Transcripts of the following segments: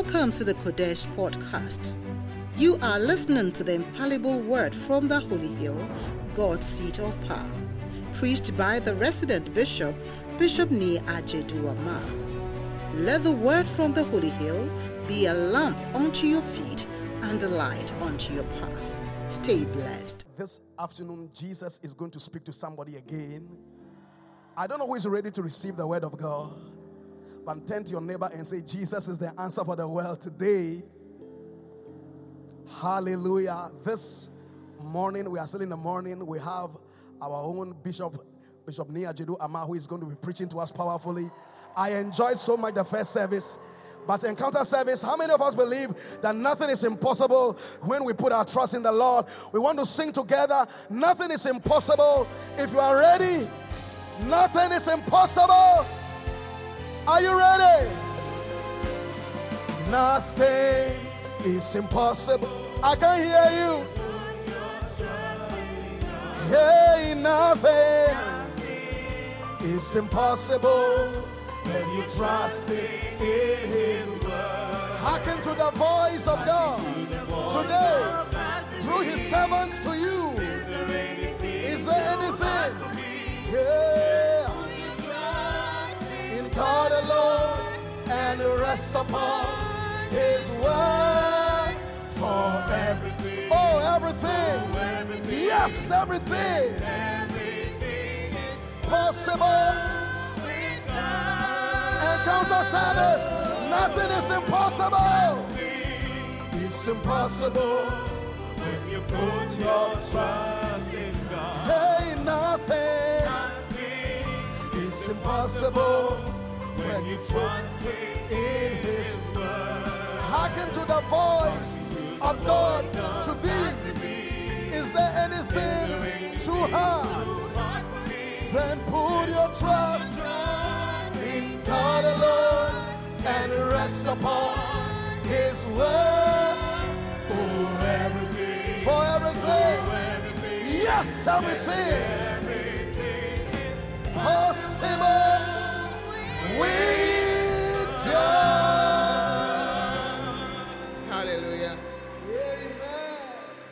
Welcome to the Qodesh podcast. You are listening to the infallible word from the Holy Hill, God's seat of power, preached by the resident bishop, Bishop Nii Adjeidu Armar. Let the word from the Holy Hill be a lamp unto your feet and a light unto your path. Stay blessed. This afternoon, Jesus is going to speak to somebody again. I don't know who is ready to receive the word of God, but turn to your neighbor and say, Jesus is the answer for the world today. Hallelujah. This morning, we are still in the morning, we have our own Bishop, Bishop Nii Adjeidu Armar, who is going to be preaching to us powerfully. I enjoyed so much the first service. But encounter service, how many of us believe that nothing is impossible when we put our trust in the Lord? We want to sing together. Nothing is impossible. If you are ready, nothing is impossible. Are you ready? Nothing is impossible. I can hear you. Hey, nothing is impossible when you trust in His word. Hearken to the voice of God today through His servants to you. Is there anything? Yeah. God alone and rest upon His word for everything. Oh, everything. Yes, everything. Everything is possible encounter service. Nothing is impossible. It's impossible when you put your trust in God. Hey, nothing. It's impossible when you trust in His word. Hearken to the voice of God to thee. Is there anything too hard? Then put your trust in God alone and rest upon His word everything. For everything. Yes, everything. Possible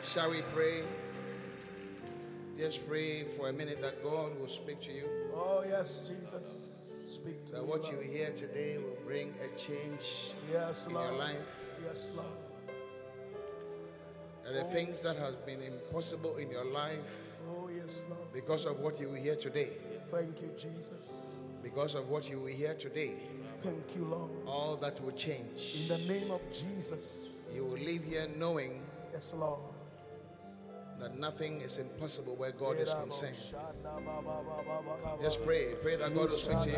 Shall we pray? Just pray for a minute that God will speak to you. Oh, yes, Jesus. Speak to That me, what Lord. you hear today will bring a change Yes, in Lord. your life. Yes, Lord. That the oh, things that has been impossible in your life Oh, yes, Lord. because of what you hear today, Thank you, Jesus. Because of what you will hear today, Thank you, Lord. all that will change. In the name of Jesus. You will leave here knowing Yes, Lord. That nothing is impossible where God is concerned. Just pray. Pray that God will speak to you.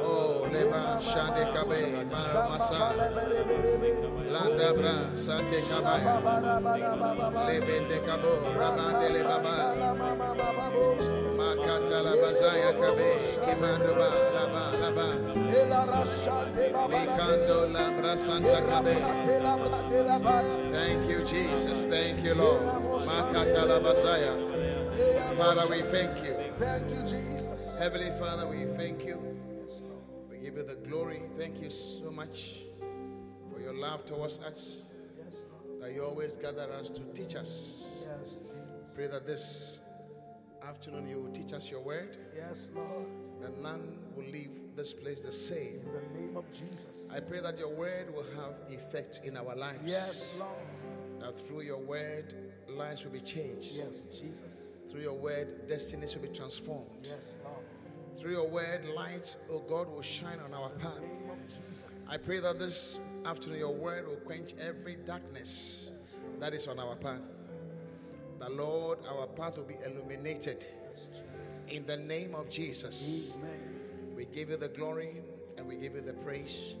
Oh, Shande Landabra, Sante Lebende Cabo, Rabande Lebaba, Makata Labazaya Cabe, Kimandoba, Laba, Laba, Mikando Labra Santa Cabe. Thank you, Jesus. Thank you, Lord. Father, we thank you. Thank you, Jesus. Heavenly Father, we thank you. Yes, Lord. We give you the glory. Thank you so much for your love towards us. Yes, Lord. That you always gather us to teach us. Yes, Pray that this afternoon you will teach us your word, yes, Lord. that none will leave this place the same. In the name of Jesus. I pray that your word will have effect in our lives. Yes, Lord. That through your word, lives will be changed. Yes, Jesus. Through your word, destinies will be transformed. Yes, Lord. Through your word, light, oh God, will shine on our path. In the name of Jesus. I pray that this afternoon your word will quench every darkness that is on our path. The Lord, our path will be illuminated in the name of Jesus. Amen. We give you the glory and we give you the praise.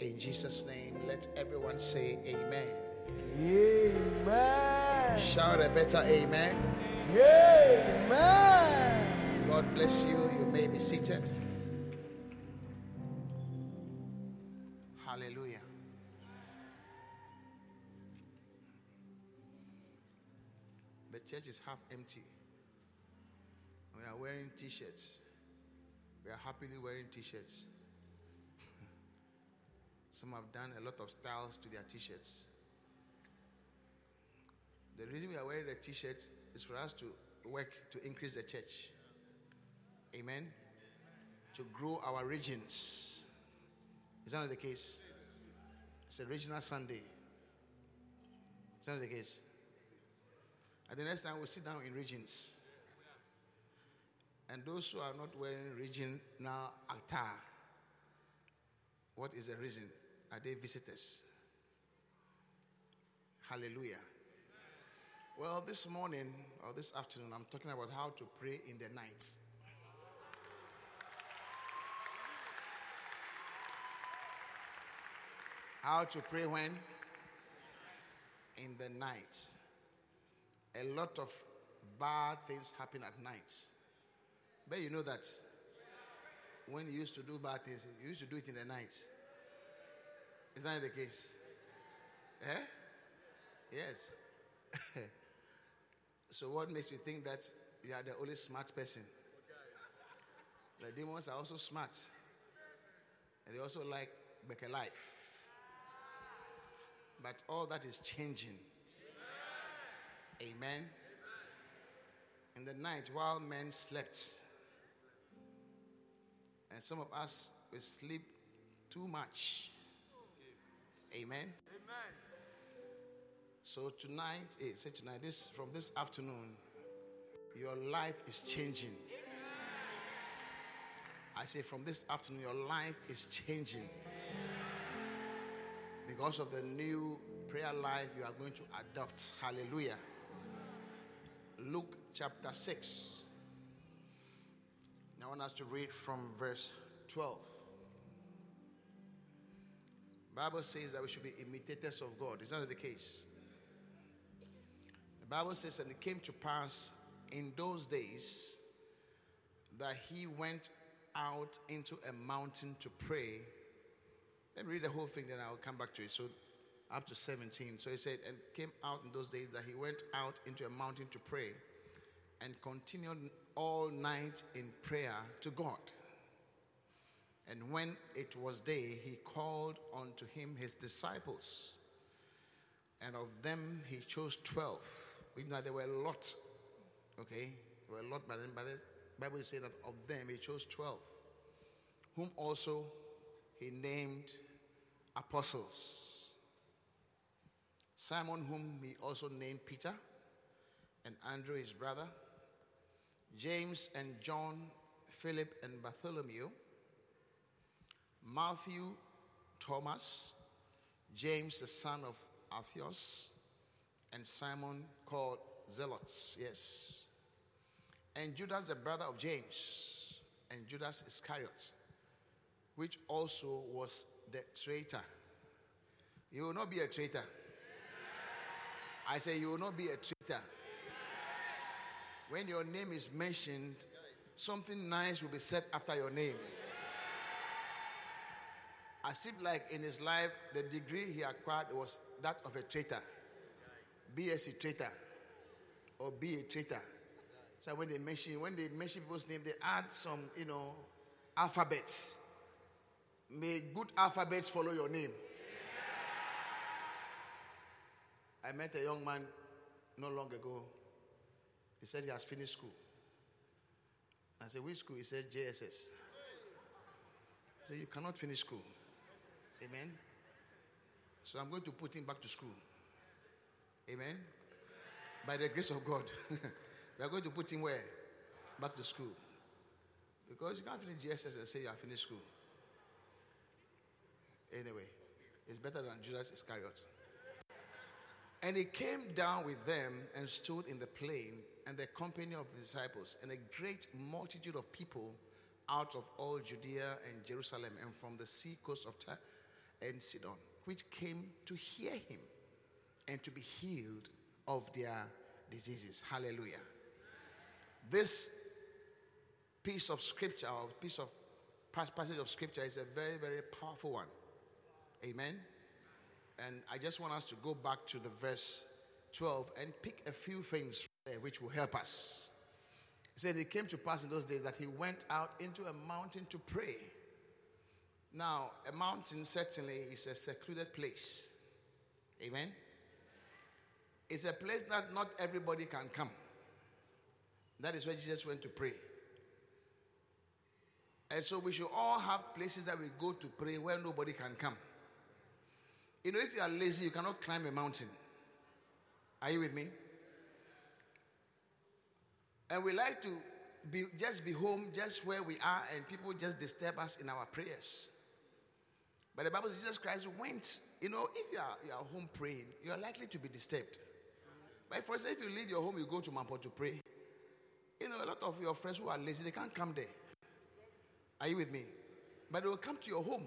In Jesus' name, let everyone say amen. Amen. Shout a better amen. Amen. God bless you. You may be seated. Hallelujah. The church is half empty. We are wearing t shirts. We are happily wearing t shirts. Some have done a lot of styles to their t shirts. The reason we are wearing the t shirts is for us to work to increase the church. Amen. To grow our regions. Is that not the case? It's a regional Sunday. Is that not the case? At the next time, we'll sit down in regions. And those who are not wearing regional attire, what is the reason? Are they visitors? Hallelujah. Well, this morning or this afternoon, I'm talking about how to pray in the night. How to pray when? In the night. A lot of bad things happen at night. But you know that when you used to do bad things, you used to do it in the night. Is that the case? Eh? Yes. so, what makes you think that you are the only smart person? The demons are also smart. And they also like better life. But all that is changing. Amen. Amen. In the night, while men slept, and some of us we sleep too much. Amen. Amen. So tonight, eh, say tonight, this from this afternoon, your life is changing. I say from this afternoon, your life is changing. Because of the new prayer life you are going to adopt. Hallelujah. Luke chapter 6. Now I want us to read from verse 12. Bible says that we should be imitators of God. Is that the case? The Bible says, and it came to pass in those days that he went out into a mountain to pray. Let me read the whole thing, then I'll come back to it. So, up to 17. So he said, and came out in those days that he went out into a mountain to pray and continued all night in prayer to God. And when it was day, he called unto him his disciples. And of them he chose 12. We know there were a lot. Okay? There were a lot, but the Bible is saying that of them he chose 12. Whom also he named apostles. Simon, whom he also named Peter, and Andrew his brother, James and John, Philip and Bartholomew. Matthew, Thomas, James the son of Alphaeus, and Simon called Zelotes, yes. And Judas the brother of James, and Judas Iscariot, which also was the traitor. You will not be a traitor. I say you will not be a traitor. When your name is mentioned, something nice will be said after your name as if like in his life the degree he acquired was that of a traitor bsc traitor or be a traitor so when they mention when they mention people's name they add some you know alphabets may good alphabets follow your name i met a young man not long ago he said he has finished school i said which school he said jss I said you cannot finish school Amen. So I'm going to put him back to school. Amen. By the grace of God, we are going to put him where? Back to school. Because you can't finish JSS and say you have finished school. Anyway, it's better than Judas Iscariot. And he came down with them and stood in the plain and the company of the disciples and a great multitude of people out of all Judea and Jerusalem and from the sea coast of Tyre and Sidon, which came to hear him and to be healed of their diseases. Hallelujah. This piece of scripture or piece of passage of scripture is a very, very powerful one. Amen. And I just want us to go back to the verse 12 and pick a few things there which will help us. He said it came to pass in those days that he went out into a mountain to pray. Now, a mountain certainly is a secluded place. Amen. It's a place that not everybody can come. That is where Jesus went to pray. And so we should all have places that we go to pray where nobody can come. You know, if you are lazy, you cannot climb a mountain. Are you with me? And we like to be just be home, just where we are, and people just disturb us in our prayers. But the Bible says Jesus Christ went. You know, if you are, you are home praying, you are likely to be disturbed. But for example, if you leave your home, you go to Mampong to pray. You know, a lot of your friends who are lazy, they can't come there. Are you with me? But they will come to your home.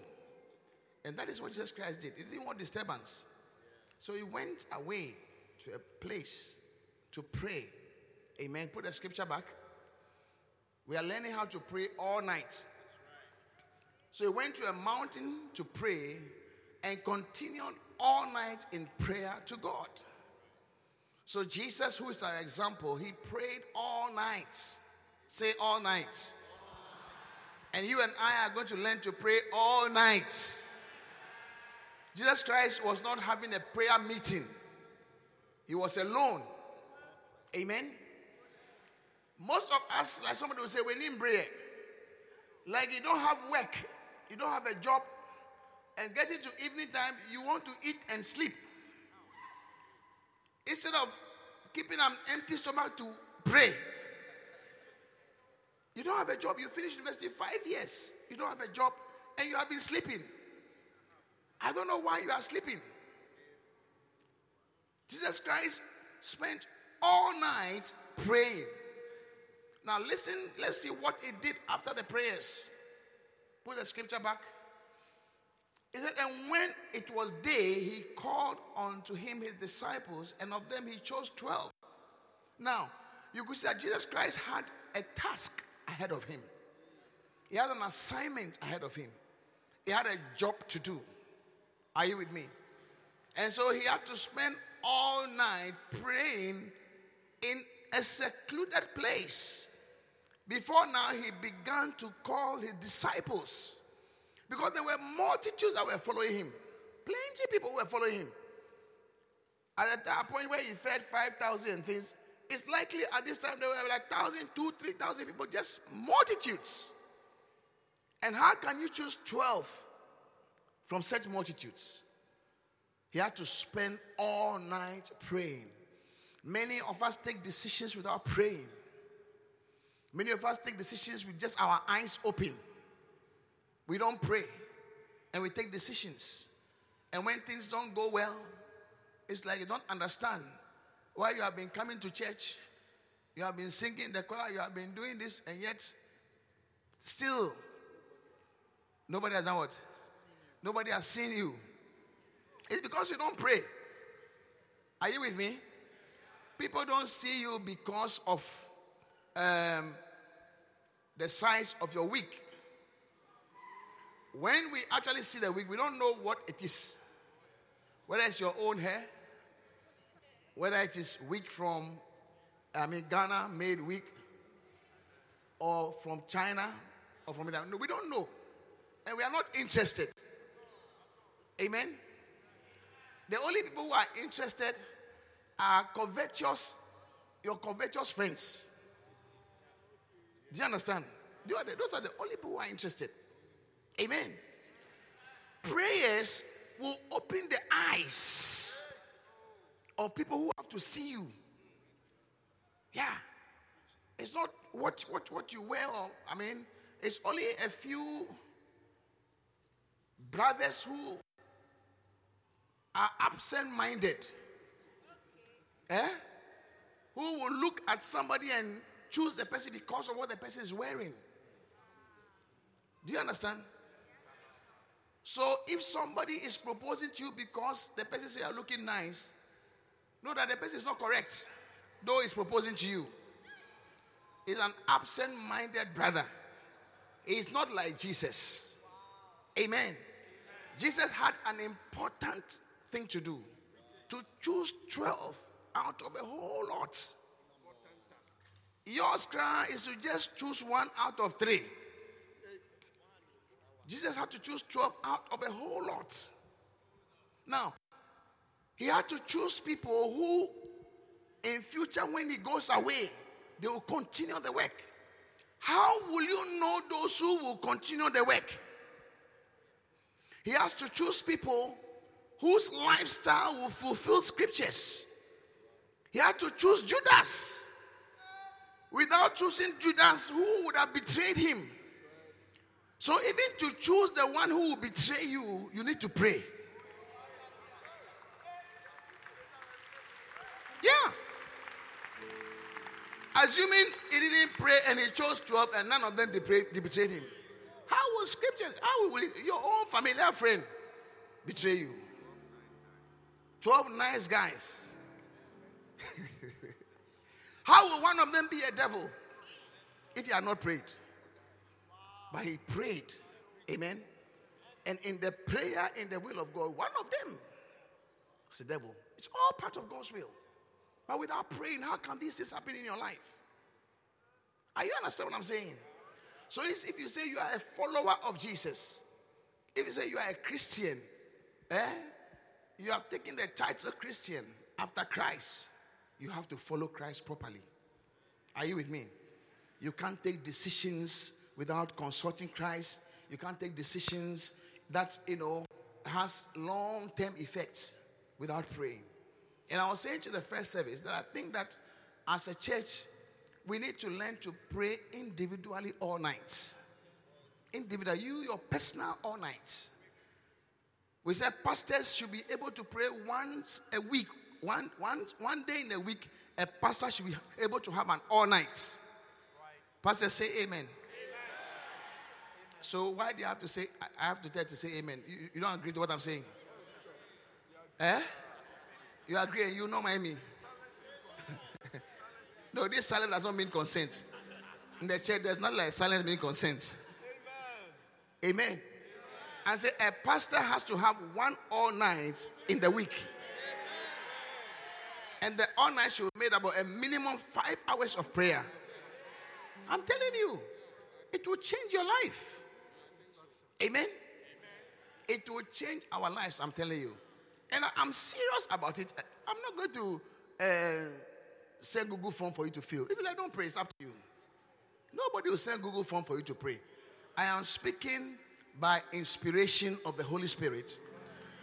And that is what Jesus Christ did. He didn't want disturbance. So he went away to a place to pray. Amen. Put the scripture back. We are learning how to pray all night. So he went to a mountain to pray and continued all night in prayer to God. So Jesus, who is our example, he prayed all night. Say all night. And you and I are going to learn to pray all night. Jesus Christ was not having a prayer meeting, he was alone. Amen. Most of us, like somebody will say, we need prayer. Like you don't have work, you don't have a job, and getting to evening time, you want to eat and sleep. Instead of keeping an empty stomach to pray. You don't have a job, you finished university five years, you don't have a job, and you have been sleeping. I don't know why you are sleeping. Jesus Christ spent all night praying. Now, listen, let's see what he did after the prayers. Put the scripture back. He said, And when it was day, he called unto him his disciples, and of them he chose 12. Now, you could say that Jesus Christ had a task ahead of him, he had an assignment ahead of him, he had a job to do. Are you with me? And so he had to spend all night praying in a secluded place. Before now, he began to call his disciples because there were multitudes that were following him. Plenty of people were following him. At that point where he fed 5,000 and things, it's likely at this time there were like 1,000, 2, 3,000 people, just multitudes. And how can you choose 12 from such multitudes. He had to spend all night praying. Many of us take decisions without praying. Many of us take decisions with just our eyes open. We don't pray and we take decisions. And when things don't go well, it's like you don't understand why you have been coming to church, you have been singing the choir, you have been doing this, and yet still nobody has done what? Nobody has seen you. It's because you don't pray. Are you with me? People don't see you because of um, the size of your wig. When we actually see the wig, we don't know what it is. Whether it's your own hair, whether it is wig from, I mean, Ghana made wig, or from China, or from India. No, we don't know. And we are not interested. Amen. The only people who are interested are covetous, your covetous friends. Do you understand? Those are the only people who are interested. Amen. Prayers will open the eyes of people who have to see you. Yeah. It's not what, what, what you wear, or, I mean, it's only a few brothers who are absent minded. Eh? Who will look at somebody and choose the person because of what the person is wearing. Do you understand? So if somebody is proposing to you because the person say you're looking nice, know that the person is not correct, though he's proposing to you. He's an absent-minded brother. He's not like Jesus. Amen. Jesus had an important thing to do to choose 12 out of a whole lot. Your cry is to just choose one out of three. Jesus had to choose 12 out of a whole lot. Now, he had to choose people who, in future, when he goes away, they will continue the work. How will you know those who will continue the work? He has to choose people whose lifestyle will fulfill scriptures. He had to choose Judas. Without choosing Judas, who would have betrayed him? So, even to choose the one who will betray you, you need to pray. Yeah. Assuming he didn't pray and he chose 12 and none of them betrayed, him. How will scripture, how will your own familiar friend betray you? 12 nice guys. how will one of them be a devil if he had not prayed? But he prayed. Amen. And in the prayer, in the will of God, one of them was a devil. It's all part of God's will. But without praying, how can these things happen in your life? Are you understand what I'm saying? So if you say you are a follower of Jesus, if you say you are a Christian, eh, you have taken the title Christian after Christ, you have to follow Christ properly. Are you with me? You can't take decisions without consulting Christ. You can't take decisions that you know has long-term effects without praying. And I was saying to the first service that I think that as a church, we need to learn to pray individually all night. Individual, you, your personal all night. We said pastors should be able to pray once a week, one, one, one day in a week. A pastor should be able to have an all night. Pastor, say amen. amen. So why do you have to say? I have to tell you to say amen. You, you don't agree to what I'm saying? Eh? You agree and you know my me. no, this silence does not mean consent. In the church, there's not like silence mean consent. Amen. Amen. And say a pastor has to have one all night in the week. And the all night should be made about a minimum five hours of prayer. I'm telling you, it will change your life. Amen. It will change our lives, I'm telling you. And I, am serious about it. I'm not going to uh, send Google form for you to fill. If you like, don't pray, it's up to you. Nobody will send Google form for you to pray. I am speaking by inspiration of the Holy Spirit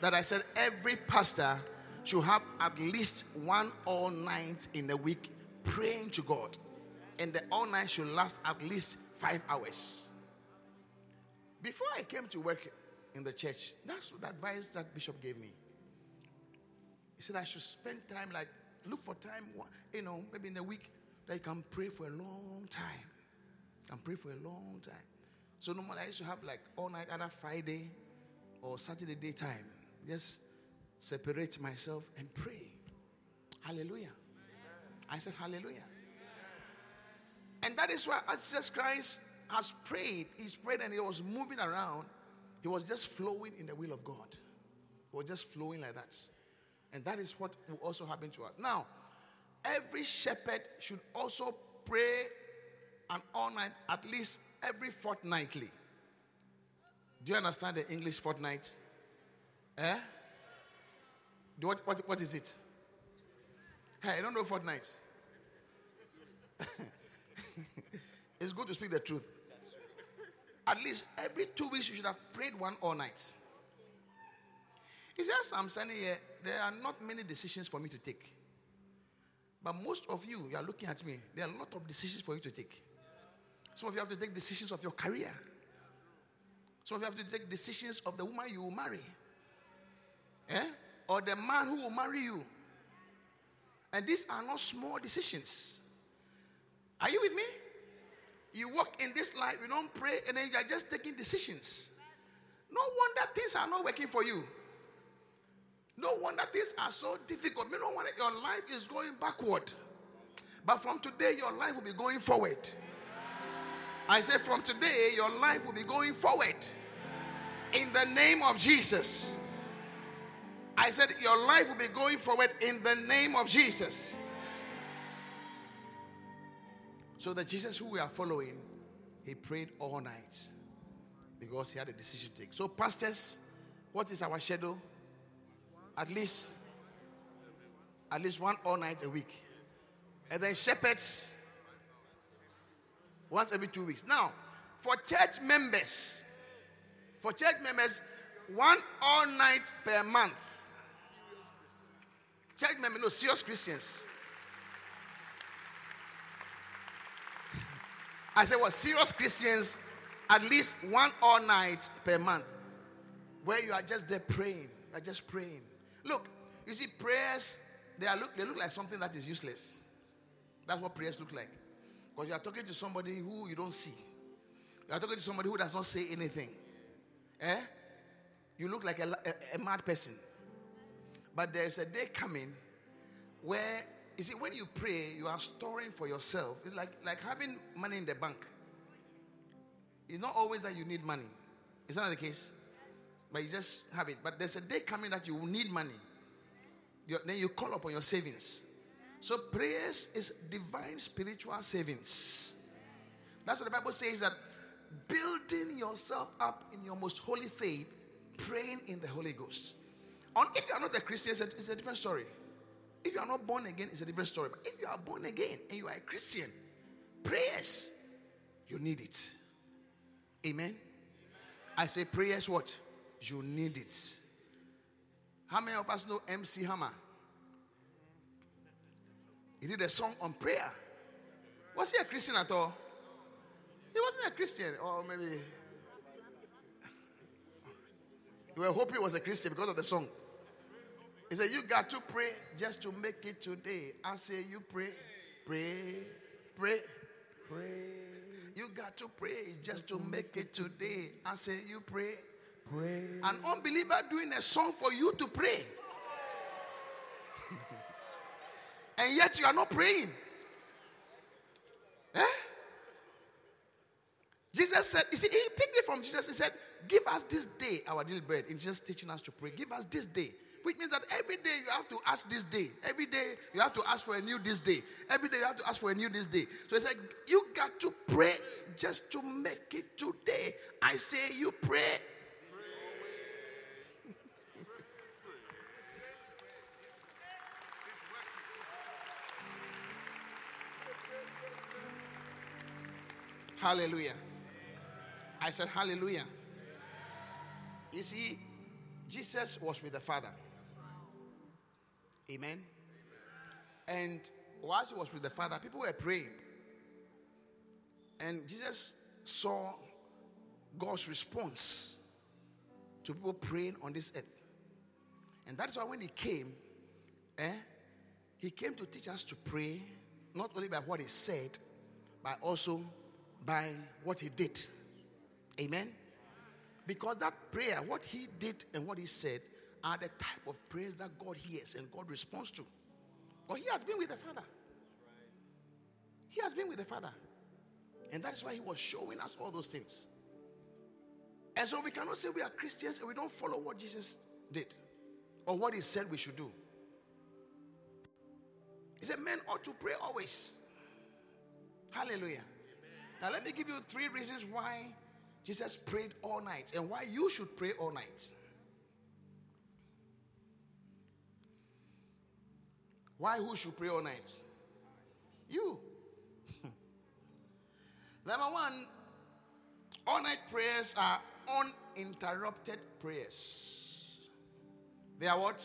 that I said every pastor should have at least one all night in the week praying to God. And the all night should last at least five hours. Before I came to work in the church, that's the advice that Bishop gave me. He said I should spend time, like, look for time, you know, maybe in a week that you can pray for a long time. Can pray for a long time. So normally I used to have like all night, either Friday or Saturday daytime. Just separate myself and pray. Hallelujah. I said, Hallelujah. And that is why Jesus Christ has prayed. He's prayed and he was moving around. He was just flowing in the will of God. He was just flowing like that. And that is what will also happen to us. Now, every shepherd should also pray an all night, at least every fortnightly. Do you understand the English fortnight? Eh? What, what, what is it? Hey, I don't know fortnight. it's good to speak the truth. At least every two weeks you should have prayed one all night. It's just I'm standing here, there are not many decisions for me to take. But most of you, you are looking at me, there are a lot of decisions for you to take. Some of you have to take decisions of your career. Some of you have to take decisions of the woman you will marry. Eh? Or the man who will marry you. And these are not small decisions. Are you with me? You walk in this life, you don't pray, and then you are just taking decisions. No wonder things are not working for you. No wonder things are so difficult. No wonder your life is going backward. But from today, your life will be going forward. I say, from today, your life will be going forward. in the name of Jesus. I said, Your life will be going forward in the name of Jesus. So, the Jesus who we are following, he prayed all night because he had a decision to take. So, pastors, what is our schedule? At least, at least one all night a week. And then shepherds, once every two weeks. Now, for church members, for church members, one all night per month. Church members, no, serious Christians. I said, what? Serious Christians, at least one all night per month, where you are just there praying. You are just praying. Look, you see, prayers, they, are look, they look like something that is useless. That's what prayers look like. Because you are talking to somebody who you don't see. You are talking to somebody who does not say anything. Eh? You look like a, a, a mad person. But there's a day coming where, you see, when you pray, you are storing for yourself. It's like, like having money in the bank. It's not always that you need money. Is that not the case? But you just have it. But there's a day coming that you will need money. you then you call upon your savings. So prayers is divine spiritual savings. That's what the Bible says that building yourself up in your most holy faith, praying in the Holy Ghost. On, if you are not a Christian, it's a, it's a different story. If you are not born again, it's a different story. But if you are born again and you are a Christian, prayers, you need it. Amen. I say prayers, what? You need it. How many of us know MC Hammer? He did a song on prayer. Was he a Christian at all? He wasn't a Christian, or maybe you were hoping he was a Christian because of the song. He said, You got to pray just to make it today. I say, You pray, pray, pray, pray. You got to pray just to make it today. I say, You pray, pray. An unbeliever doing a song for you to pray. And yet you are not praying. Eh? Jesus said, you see, he picked it from Jesus. He said, Give us this day our daily bread. In just teaching us to pray. Give us this day. Which means that every day you have to ask this day. Every day you have to ask for a new this day. Every day you have to ask for a new this day. So he said, You got to pray just to make it today. I say, You pray. Hallelujah. I said, Hallelujah. You see, Jesus was with the Father. Amen. And whilst he was with the Father, people were praying. And Jesus saw God's response to people praying on this earth. And that's why when he came, eh, he came to teach us to pray, not only by what he said, but also by what he did. Amen. Because that prayer, what he did and what he said, are the type of prayers that God hears and God responds to. But he has been with the Father. He has been with the Father. And that is why he was showing us all those things. And so we cannot say we are Christians and we don't follow what Jesus did or what he said we should do. He said, Men ought to pray always. Hallelujah. Now, let me give you three reasons why Jesus prayed all night and why you should pray all night. Why who should pray all night? You. Number one, all night prayers are uninterrupted prayers. They are what?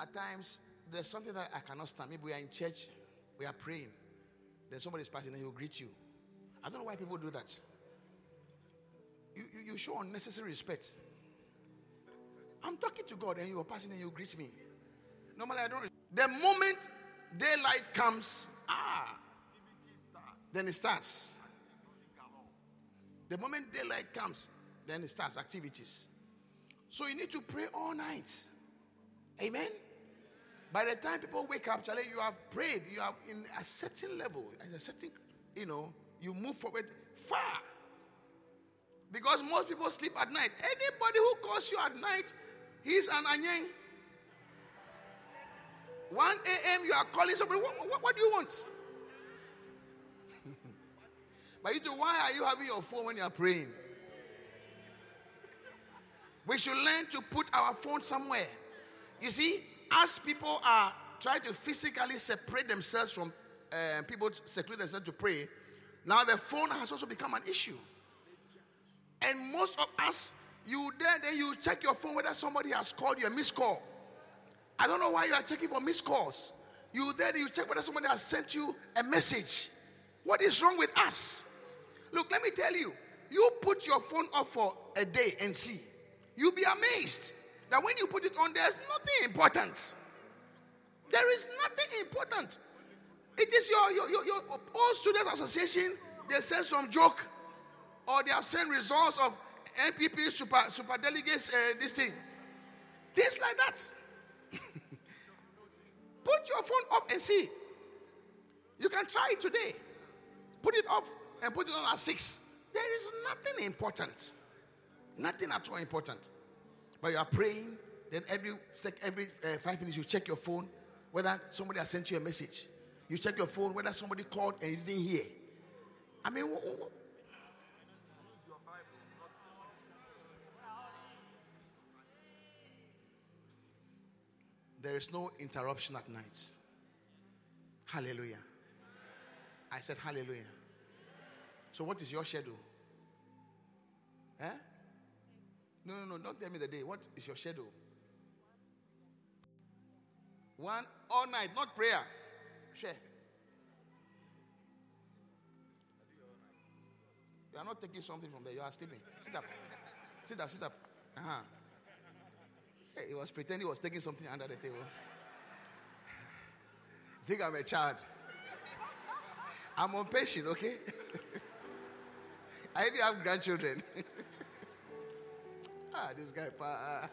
At times, there's something that I cannot stand. Maybe we are in church, we are praying. Then somebody's passing and he will greet you. I don't know why people do that. You, you, you show unnecessary respect. I'm talking to God and you are passing and you greet me. Normally I don't. The moment daylight comes, ah, then it starts. The moment daylight comes, then it starts activities. So you need to pray all night. Amen. By the time people wake up, Charlie, you have prayed. You are in a certain level, at a certain, you know, you move forward far. Because most people sleep at night. Anybody who calls you at night, he's an anyeng. 1 a.m. you are calling somebody. What, what, what do you want? but you do, why are you having your phone when you are praying? We should learn to put our phone somewhere. You see, as people are trying to physically separate themselves from uh, people seclude themselves to pray, now the phone has also become an issue. And most of us, you there, then you check your phone whether somebody has called you a missed call. I don't know why you are checking for missed calls. You then you check whether somebody has sent you a message. What is wrong with us? Look, let me tell you. You put your phone off for a day and see. You'll be amazed that when you put it on, there's nothing important. There is nothing important. It is your, your, your, your students association, they send some joke, or they have sent results of NPP super, super delegates, uh, this thing. Things like that. Put your phone off and see. You can try it today. Put it off and put it on at six. There is nothing important. Nothing at all important. But you are praying, then every sec, every uh, five minutes you check your phone whether somebody has sent you a message. You check your phone whether somebody called and you didn't hear. I mean, wh- wh- There is no interruption at night. Hallelujah. I said hallelujah. So, what is your schedule? Eh? No, no, no, don't tell me the day. What is your schedule? One all night, not prayer. Share. You are not taking something from there. You are sleeping. Sit up. Sit up, sit up. Uh-huh. Hey, he was pretending he was taking something under the table. think I'm a child. I'm on patient, okay? I even have grandchildren. this guy. Pa,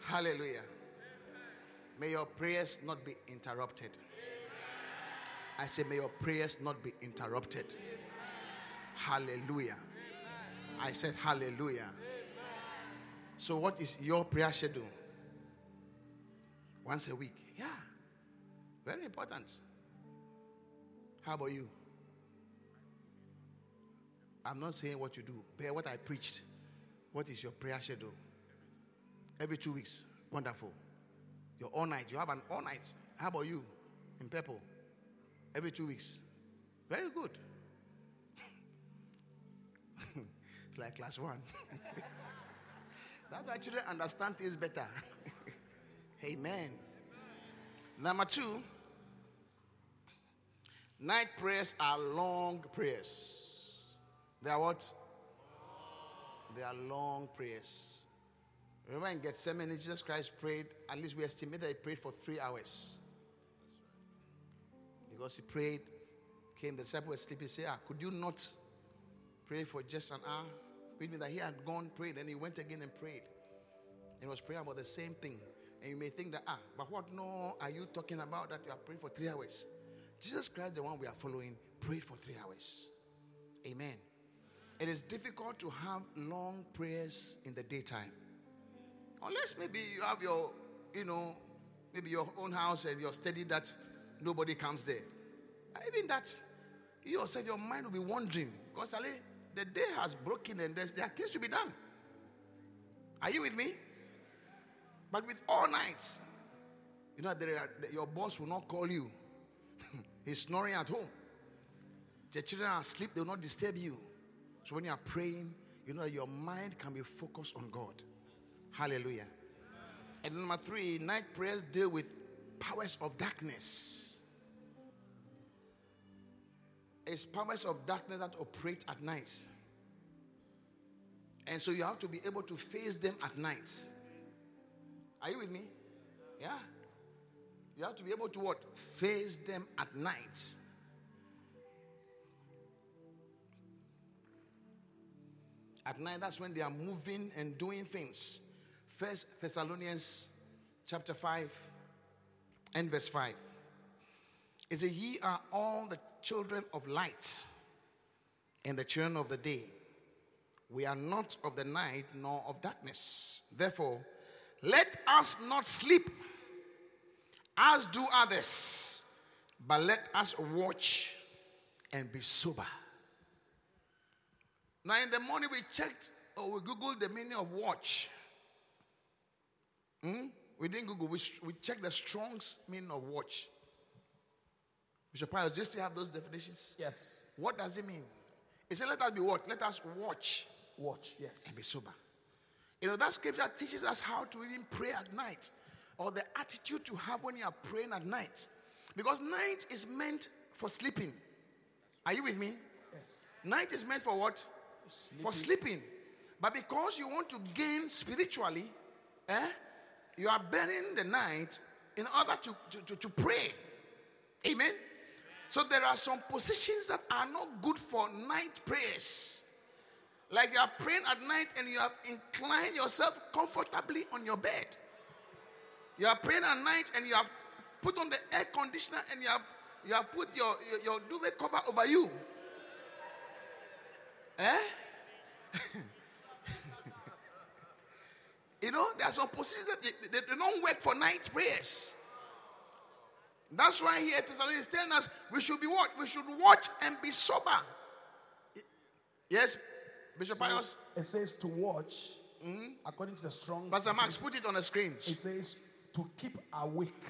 Hallelujah. May your prayers not be interrupted. I say, may your prayers not be interrupted. Hallelujah. I said, Hallelujah. So, what is your prayer schedule? Once a week. Yeah. Very important. How about you? I'm not saying what you do, but what I preached. What is your prayer schedule? Every two weeks. Wonderful. Your all night. You have an all night. How about you in purple? Every two weeks. Very good. it's like class one. That's children understand things better. Amen. Number two, night prayers are long prayers. They are what? They are long prayers. Remember in Gethsemane, Jesus Christ prayed, at least we estimate that he prayed for three hours. Because he prayed, came, the disciples were sleeping, said, ah, could you not pray for just an hour? Which means that he had gone, prayed, and he went again and prayed. And was praying about the same thing. And you may think that, ah, but what no are you talking about that you are praying for three hours? Jesus Christ, the one we are following, prayed for three hours. Amen. It is difficult to have long prayers in the daytime. Unless maybe you have your, you know, maybe your own house and you're steady that nobody comes there. Even that, you yourself, your mind will be wandering because the day has broken and there are things to be done. Are you with me? But with all nights, you know, are, your boss will not call you. He's snoring at home. The children are asleep, they will not disturb you. So when you are praying, you know that your mind can be focused on God. Hallelujah. And number three, night prayers deal with powers of darkness. It's powers of darkness that operate at night. And so you have to be able to face them at night. Are you with me? Yeah. You have to be able to what? Face them at night. At night, that's when they are moving and doing things. First Thessalonians chapter 5, and verse 5. It says, Ye are all the children of light and the children of the day. We are not of the night nor of darkness. Therefore, let us not sleep as do others, but let us watch and be sober. Now, in the morning, we checked or we Googled the meaning of watch. Hmm? We didn't Google, we, we checked the Strong's meaning of watch. Bishop Pius, do you still have those definitions? Yes. What does it mean? It said, Let us be what? Let us watch Watch. Yes. and be sober. You know, that scripture teaches us how to even pray at night or the attitude to have when you are praying at night. Because night is meant for sleeping. Are you with me? Yes. Night is meant for what? For sleeping. But because you want to gain spiritually, eh, you are burning the night in order to, to, to, to pray. Amen. So there are some positions that are not good for night prayers. Like you are praying at night and you have inclined yourself comfortably on your bed. You are praying at night and you have put on the air conditioner and you have you have put your your, your duvet cover over you. Eh? you know, there are some positions that they, they- they don't work for night prayers. That's why here Thessalonians is telling us we should be what? We should watch and be sober. Yes, Bishop Pius. It says to watch, according to the strong. Pastor Max, put it on the screen. It says to keep awake.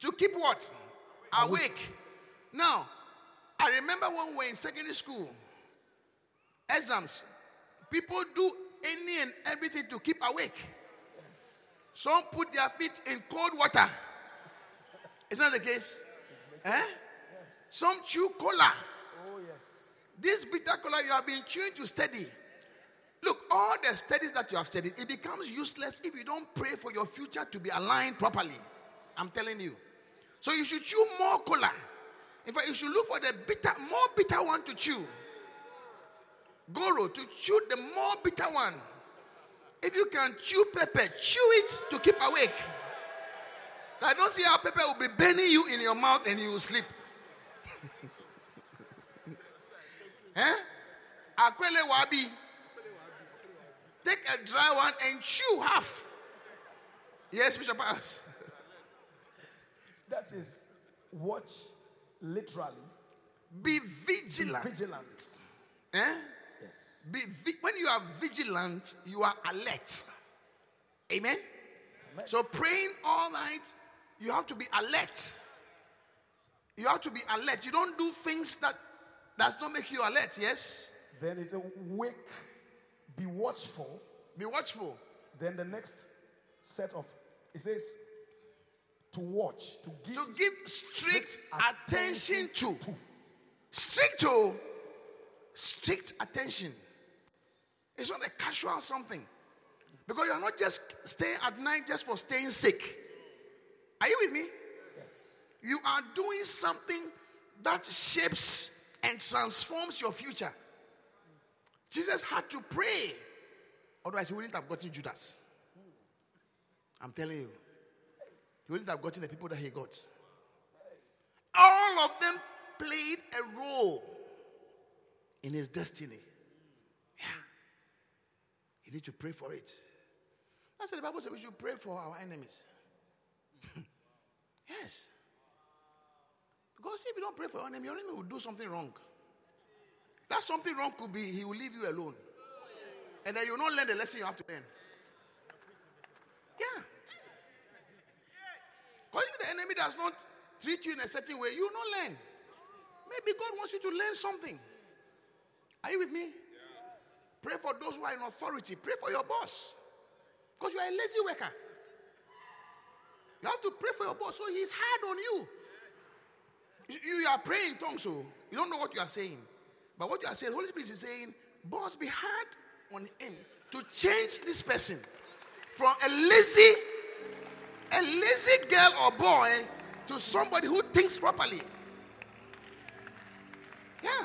To keep what? Awake. Now, I remember when we were in secondary school, exams, people do any and everything to keep awake. Some put their feet in cold water. Is that the case? Eh? Some chew cola. This bitter cola you have been chewing to study. Look, all the studies that you have studied, it becomes useless if you don't pray for your future to be aligned properly. I'm telling you. So you should chew more cola. In fact, you should look for the bitter, more bitter one to chew. Goro to chew the more bitter one. If you can chew pepper, chew it to keep awake. I don't see how pepper will be burning you in your mouth and you will sleep. Eh? Akwele wabi. Take a dry one and chew half. Yes, Bishop House. That is watch literally. Be vigilant. Be vigilant. vigilant. Eh? Yes. Be vi- when you are vigilant, you are alert. Amen? Amen. So praying all night, you have to be alert. You have to be alert. You don't do things that does not make you alert. Yes. Then it's a wake, be watchful. Be watchful. Then the next set of it says to watch, to give, To give strict strict attention to. to. Strict to. Strict attention. It's not a casual something. Because you are not just staying at night just for staying sick. Are you with me? Yes. You are doing something that shapes and transforms your future. Jesus had to pray. Otherwise, he wouldn't have gotten Judas. I'm telling you. He wouldn't have gotten the people that he got. All of them played a role in his destiny. Yeah. You need to pray for it. That's what the Bible says we should pray for our enemies. yes. Because if you don't pray for your enemy, your enemy will do something wrong. That something wrong could be he will leave you alone. And then you will not learn the lesson you have to learn. Yeah. Because if the enemy does not treat you in a certain way, you will not learn. Maybe God wants you to learn something. Are you with me? Pray for those who are in authority. Pray for your boss. Because you are a lazy worker. You have to pray for your boss, so he's hard on you. You, are praying in tongues, so you don't know what you are saying. But what you are saying, Holy Spirit is saying, boss, be hard on him to change this person from a lazy, a lazy girl or boy to somebody who thinks properly. Yeah.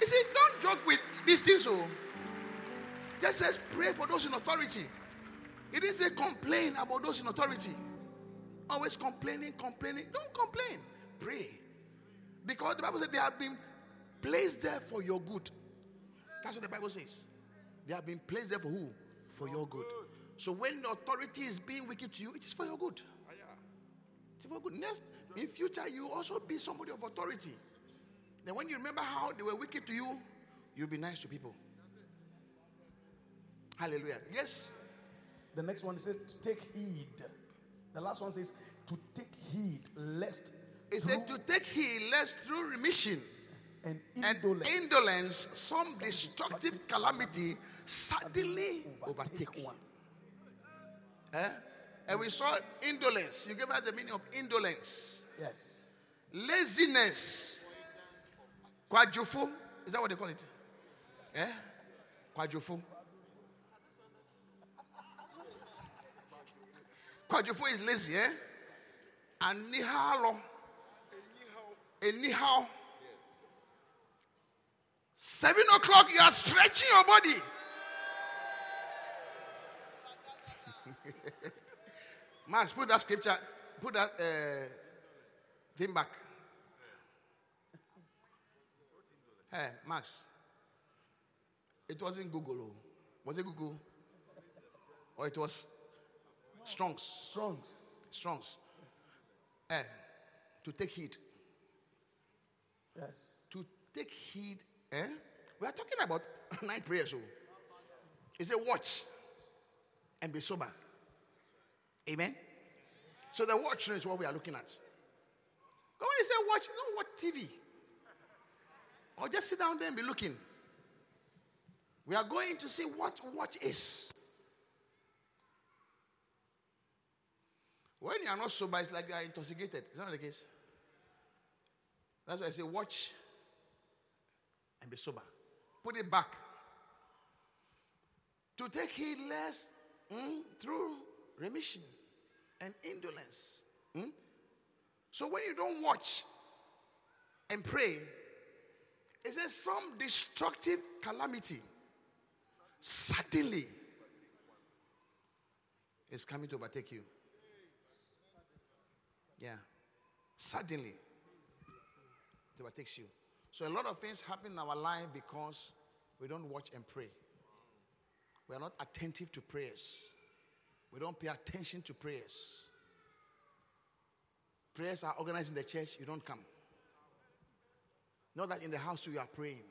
You see, don't joke with these things, so just says pray for those in authority. It didn't say complain about those in authority. Always complaining, complaining. Don't complain. Pray. Because the Bible said they have been placed there for your good. That's what the Bible says. They have been placed there for who? For your good. So when the authority is being wicked to you, it is for your good. It's for good. Next, in future, you also be somebody of authority. Then when you remember how they were wicked to you, you'll be nice to people. Hallelujah. Yes. The next one says take heed. The last one says to take heed lest It said to take heed lest through remission and and indolence, indolence some destructive calamity suddenly overtake one. Eh? And we saw indolence. You gave us the meaning of indolence. Yes. Laziness. Quadruple. Is that what they call it? Eh? Quadruple. Quadruple is lazy, eh? Anihalo. Anyhow. Seven o'clock, you are stretching your body. Max, put that scripture, put that uh, thing back. Hey, Max. It wasn't Google. oh. Was it Google? Or it was Strong's? Strongs. Strong's. Eh, to take heed. Yes. To take heed. Eh? We are talking about night prayers. So it's a watch and be sober. Amen. So the watch is what we are looking at. When you say watch, don't watch TV. Or just sit down there and be looking. We are going to see what watch is. When you are not sober, it's like you are intoxicated. Is that not the case? That's why I say watch and be sober. Put it back. To take heed less mm, through remission and indolence. mm. So when you don't watch and pray, it says some destructive calamity suddenly is coming to overtake you. Yeah. Suddenly it overtakes you. So a lot of things happen in our life because we don't watch and pray. We are not attentive to prayers. We don't pay attention to prayers. Prayers are organized in the church, you don't come. Not that in the house you are praying.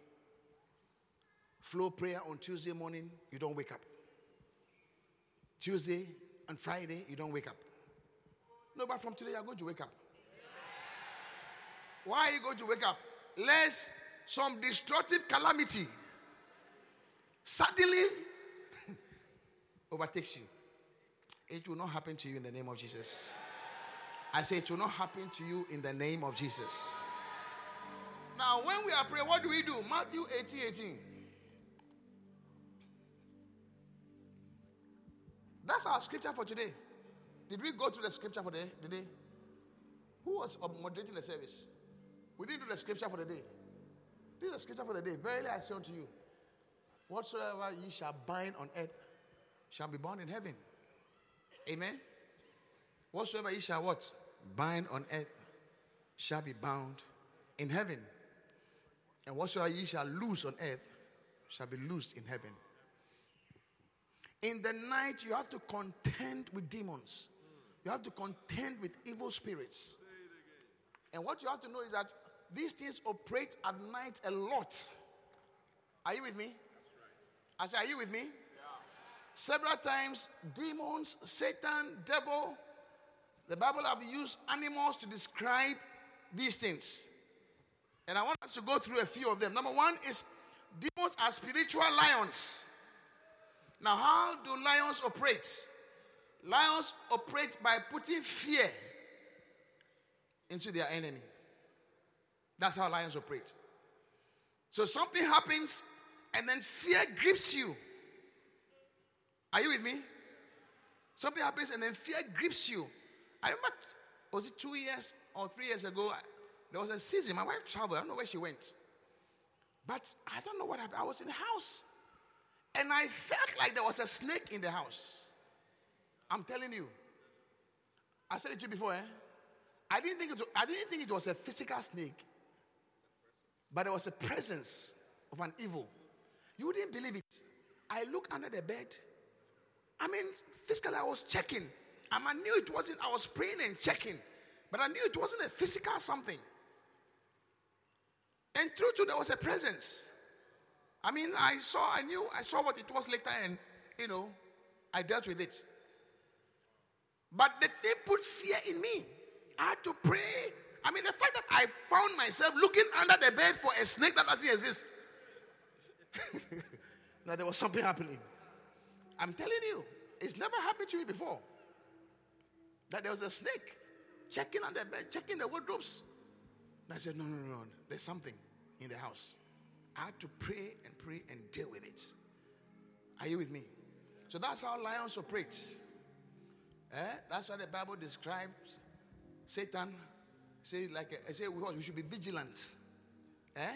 Flow prayer on Tuesday morning, you don't wake up. Tuesday and Friday, you don't wake up. No, but from today, you're going to wake up. Why are you going to wake up? Lest some destructive calamity suddenly overtakes you. It will not happen to you in the name of Jesus. I say it will not happen to you in the name of Jesus. Now, when we are praying, what do we do? Matthew 18 18. That's our scripture for today. Did we go through the scripture for the, the day? Who was uh, moderating the service? We didn't do the scripture for the day. This is the scripture for the day. Verily I say unto you, whatsoever ye shall bind on earth shall be bound in heaven. Amen. Whatsoever ye shall what? Bind on earth shall be bound in heaven. And whatsoever ye shall loose on earth shall be loosed in heaven. In the night, you have to contend with demons. You have to contend with evil spirits. And what you have to know is that these things operate at night a lot. Are you with me? I say, are you with me? Several times, demons, Satan, devil, the Bible have used animals to describe these things. And I want us to go through a few of them. Number one is demons are spiritual lions. Now, how do lions operate? Lions operate by putting fear into their enemy. That's how lions operate. So something happens and then fear grips you. Are you with me? Something happens and then fear grips you. I remember, was it two years or three years ago? There was a season, my wife traveled, I don't know where she went. But I don't know what happened. I was in the house and I felt like there was a snake in the house. I'm telling you. I said it to you before, eh? I didn't think it was, I didn't think it was a physical snake, but it was a presence of an evil. You wouldn't believe it. I looked under the bed. I mean, physically, I was checking. And I knew it wasn't, I was praying and checking. But I knew it wasn't a physical something. And through to there was a presence. I mean, I saw, I knew, I saw what it was later, and you know, I dealt with it. But the thing put fear in me. I had to pray. I mean, the fact that I found myself looking under the bed for a snake that doesn't exist. now there was something happening. I'm telling you, it's never happened to me before. That there was a snake checking on the bed, checking the wardrobes. And I said, No, no, no, no. There's something in the house. I had to pray and pray and deal with it. Are you with me? So that's how lions operate. Eh? That's what the Bible describes Satan. Say like I say, we should be vigilant. Eh?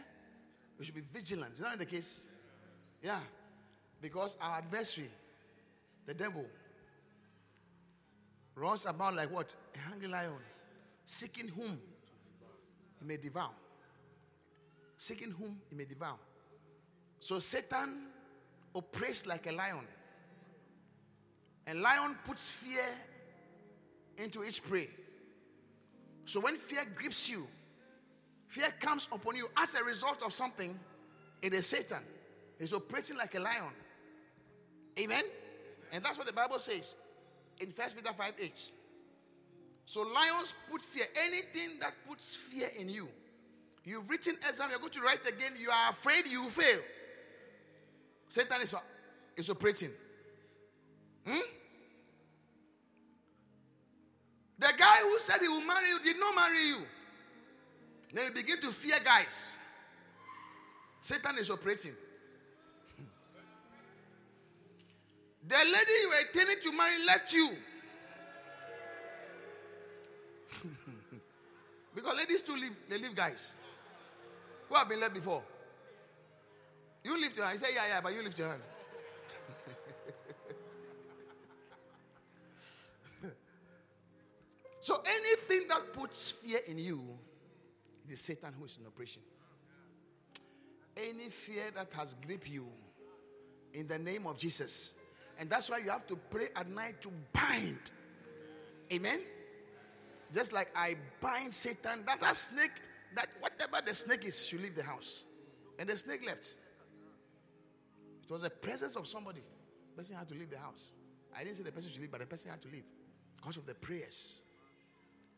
We should be vigilant. Is that the case? Yeah. Because our adversary, the devil, runs about like what? A hungry lion, seeking whom he may devour. Seeking whom he may devour. So Satan operates like a lion. And lion puts fear into its prey. So when fear grips you, fear comes upon you as a result of something, it is Satan. He's operating like a lion. Amen? And that's what the Bible says in 1 Peter 5 8. So lions put fear. Anything that puts fear in you. You've written exam, you're going to write again, you are afraid you will fail. Satan is, is operating. Hmm? The guy who said he will marry you did not marry you. Then you begin to fear guys. Satan is operating. The lady you were intending to marry left you. because ladies too leave, they leave guys. Who have been left before? You lift your hand. He say, yeah, yeah, but you lift your hand. So anything that puts fear in you, it is Satan who is in operation. Any fear that has gripped you, in the name of Jesus. And that's why you have to pray at night to bind. Amen. Just like I bind Satan, that a snake, that whatever the snake is, should leave the house. And the snake left. It was the presence of somebody. The person had to leave the house. I didn't say the person should leave, but the person had to leave because of the prayers.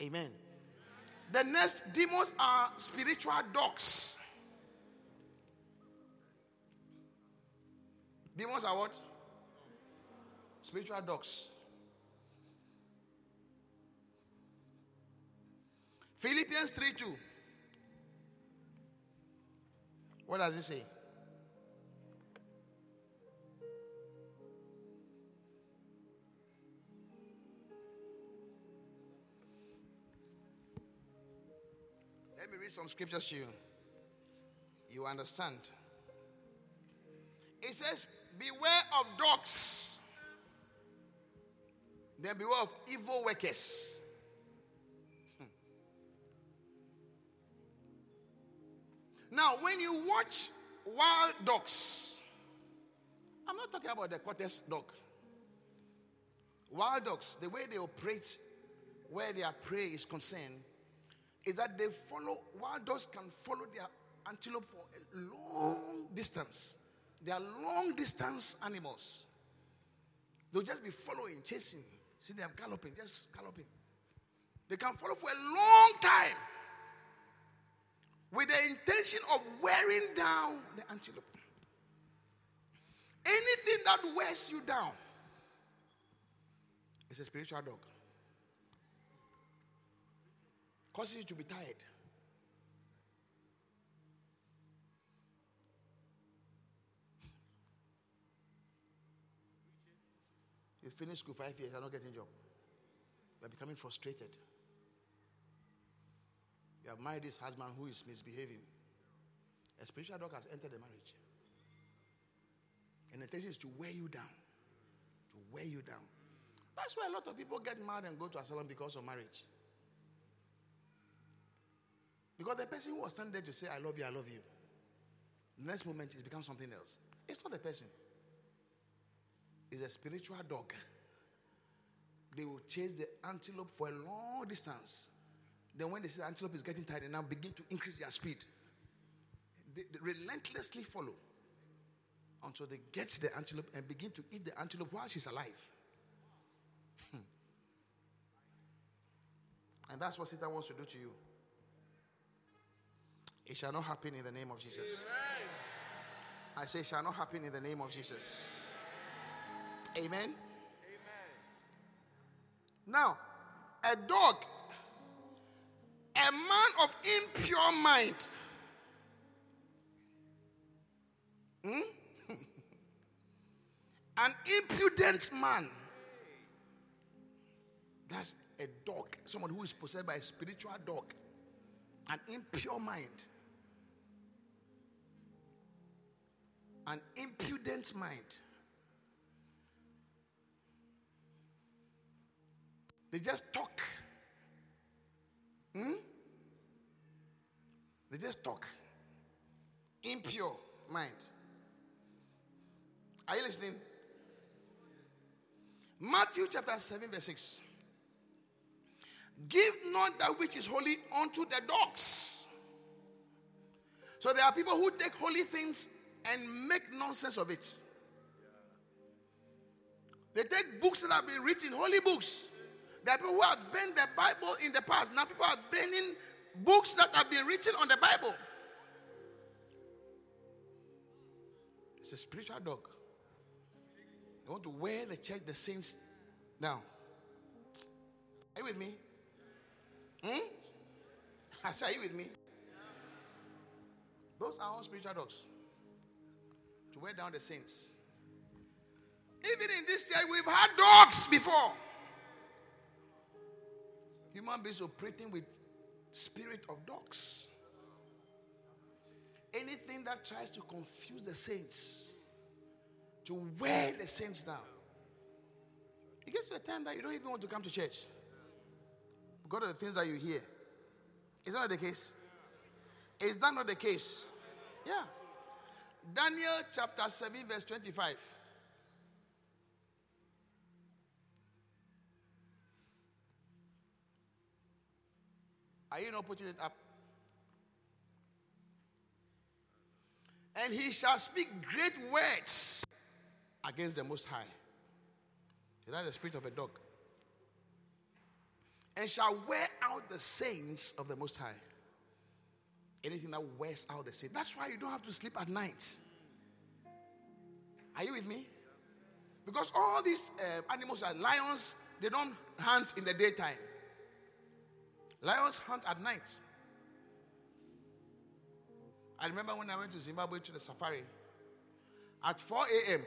Amen. The next demons are spiritual dogs. Demons are what? Spiritual dogs. Philippians 3 2. What does it say? Some scriptures to you. You understand. It says, Beware of dogs, then beware of evil workers. Hmm. Now, when you watch wild dogs, I'm not talking about the quarters dog. Wild dogs, the way they operate, where their prey is concerned, is that they follow, wild dogs can follow their antelope for a long distance. They are long distance animals. They'll just be following, chasing. See them galloping, just galloping. They can follow for a long time with the intention of wearing down the antelope. Anything that wears you down is a spiritual dog. Causes you to be tired. You finish school five years, you're not getting a job. You're becoming frustrated. You have married this husband who is misbehaving. A spiritual dog has entered the marriage. And the intention is to wear you down. To wear you down. That's why a lot of people get married and go to asylum because of marriage. Because the person who was standing there to say, I love you, I love you, the next moment it becomes something else. It's not the person, it's a spiritual dog. They will chase the antelope for a long distance. Then, when they see the antelope is getting tired, they now begin to increase their speed. They, they relentlessly follow until they get the antelope and begin to eat the antelope while she's alive. Hmm. And that's what Satan wants to do to you. It shall not happen in the name of Jesus. I say, it shall not happen in the name of Jesus. Amen. Amen. Now, a dog, a man of impure mind. Hmm? An impudent man. That's a dog, someone who is possessed by a spiritual dog, an impure mind. An impudent mind. They just talk. Hmm? They just talk. Impure mind. Are you listening? Matthew chapter 7, verse 6. Give not that which is holy unto the dogs. So there are people who take holy things and make nonsense of it. They take books that have been written, holy books. There are people who have burned the Bible in the past. Now people are burning books that have been written on the Bible. It's a spiritual dog. They want to wear the church, the saints down. Are you with me? Hmm? I say, are you with me? Those are all spiritual dogs. To wear down the saints. Even in this church, we've had dogs before. Human beings operating with spirit of dogs. Anything that tries to confuse the saints to wear the saints down. It gets to a time that you don't even want to come to church because of the things that you hear. Is that not the case? Is that not the case? Yeah. Daniel chapter 7, verse 25. Are you not putting it up? And he shall speak great words against the Most High. Is that the spirit of a dog? And shall wear out the saints of the Most High. Anything that wears out the saints. That's why you don't have to sleep at night. Are you with me? Because all these uh, animals are lions, they don't hunt in the daytime. Lions hunt at night. I remember when I went to Zimbabwe to the safari. At 4 a.m.,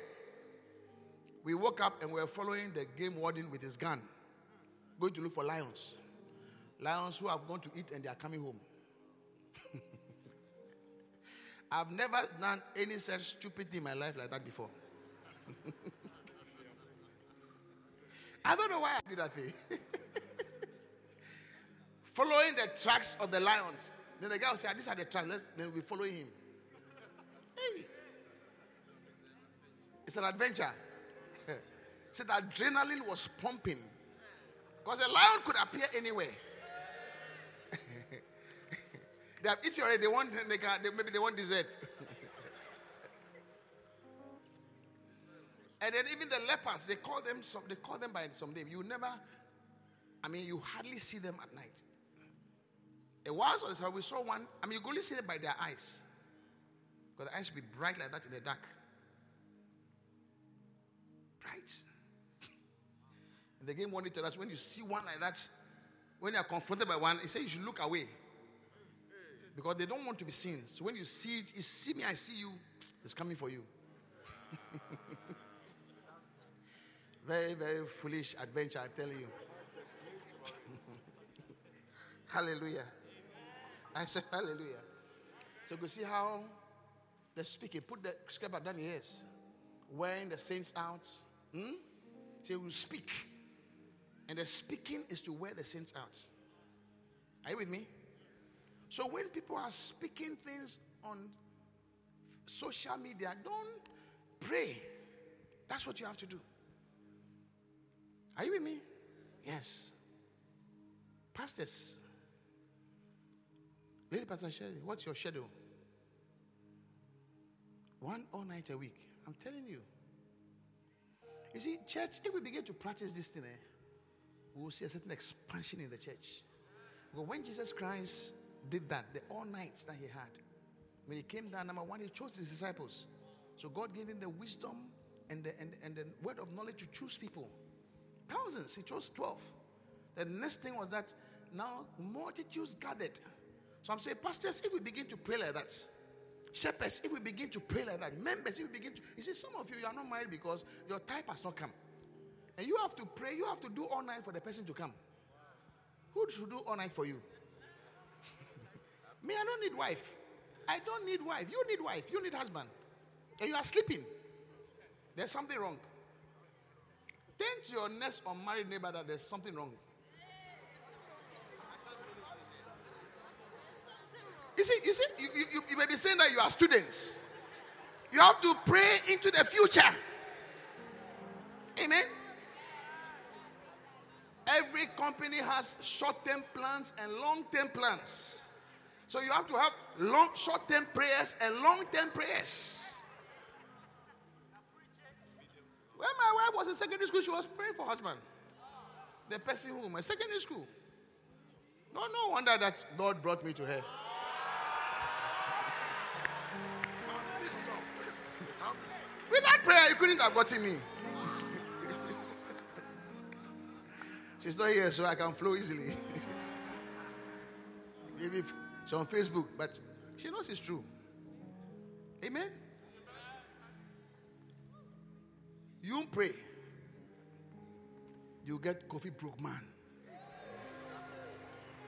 we woke up and we were following the game warden with his gun, going to look for lions. Lions who have gone to eat and they are coming home. I've never done any such stupid thing in my life like that before. I don't know why I did that thing. Following the tracks of the lions. Then the guy will say, ah, These are the tracks. Let's, then we'll be following him. Hey. It's an adventure. Said the adrenaline was pumping. Because a lion could appear anywhere. They have eaten already. They want, they can, they, maybe they want dessert. and then even the lepers, they call them some, they call them by some name. You never, I mean, you hardly see them at night. It was on the we saw one. I mean, you only see it by their eyes. Because the eyes be bright like that in the dark. Bright. and the game warden to us when you see one like that, when you are confronted by one, it says you should look away. Because they don't want to be seen. So when you see it, you see me, I see you, it's coming for you. very, very foolish adventure, I tell you. Hallelujah. I said, Hallelujah. So you see how they're speaking. Put the scripture down, yes. Wearing the saints out. Hmm? Say, we speak. And the speaking is to wear the saints out. Are you with me? So when people are speaking things on social media, don't pray. That's what you have to do. Are you with me? Yes. Pastors. Lady Pastor Sherry, what's your schedule? One all night a week. I'm telling you. You see, church, if we begin to practice this thing, eh, we will see a certain expansion in the church. But when Jesus Christ did that, the all nights that he had, when he came down, number one, he chose his disciples. So God gave him the wisdom and the, and, and the word of knowledge to choose people. Thousands, he chose 12. The next thing was that now multitudes gathered. So I'm saying, pastors, if we begin to pray like that, shepherds, if we begin to pray like that, members, if we begin to, you see, some of you, you are not married because your type has not come. And you have to pray, you have to do all night for the person to come. Who should do all night for you? Me, I don't need wife. I don't need wife. You need wife. You need husband. And you are sleeping. There's something wrong. Tell to your next unmarried neighbor that there's something wrong. You see, you see, you, you, you may be saying that you are students. You have to pray into the future. Amen. Every company has short-term plans and long-term plans. So you have to have long, short-term prayers and long-term prayers. When my wife was in secondary school, she was praying for husband. The person who, my secondary school. No, no wonder that God brought me to her. With that prayer, you couldn't have gotten me. She's not here, so I can flow easily. Maybe she's on Facebook, but she knows it's true. Amen. You pray, you get Kofi broke man.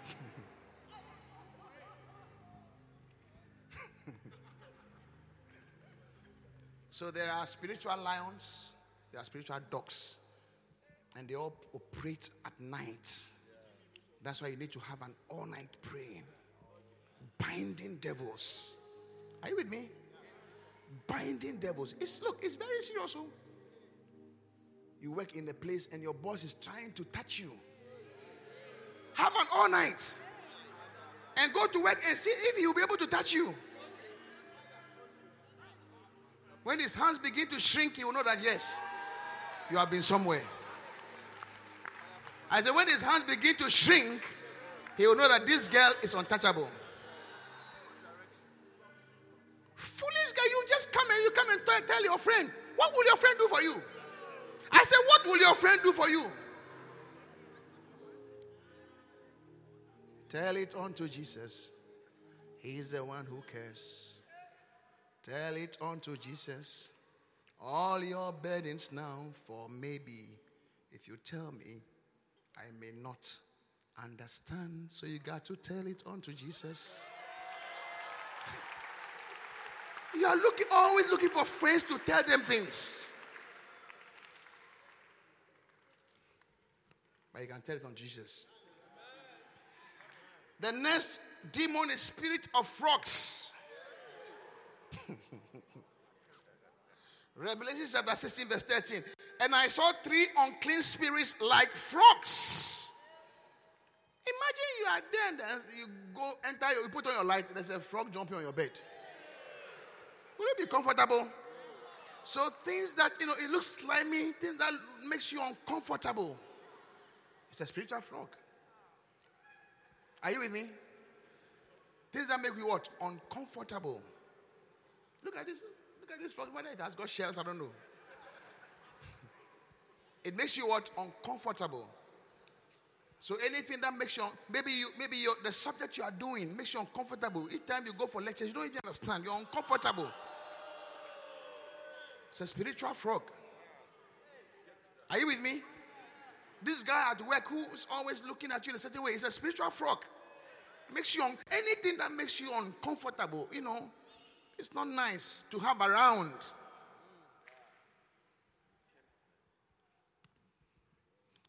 so there are spiritual lions, there are spiritual dogs, and they all operate at night. That's why you need to have an all night praying, binding devils. Are you with me? Binding devils. It's look, it's very serious. Oh. You work in a place and your boss is trying to touch you. Have an all night. And go to work and see if he will be able to touch you. When his hands begin to shrink, he will know that yes, you have been somewhere. I said, when his hands begin to shrink, he will know that this girl is untouchable. Foolish guy, you just come and you come and tell your friend. What will your friend do for you? I said, What will your friend do for you? Tell it unto Jesus. He's the one who cares. Tell it unto Jesus. All your burdens now, for maybe if you tell me, I may not understand. So you got to tell it unto Jesus. You are looking always looking for friends to tell them things. But you can tell it on Jesus. The next demon is spirit of frogs. Revelation chapter 16, verse 13. And I saw three unclean spirits like frogs. Imagine you are there and you go enter, you put on your light, there's a frog jumping on your bed. Will it be comfortable? So things that you know it looks slimy, things that makes you uncomfortable. It's a spiritual frog. Are you with me? Things that make you what? Uncomfortable. Look at this. Look at this frog. Whether it has got shells, I don't know. it makes you what? Uncomfortable. So anything that makes you maybe you maybe the subject you are doing makes you uncomfortable. Each time you go for lectures, you don't even understand. You're uncomfortable. It's a spiritual frog. Are you with me? This guy at work who is always looking at you in a certain way is a spiritual frog. Makes you un- anything that makes you uncomfortable, you know, it's not nice to have around.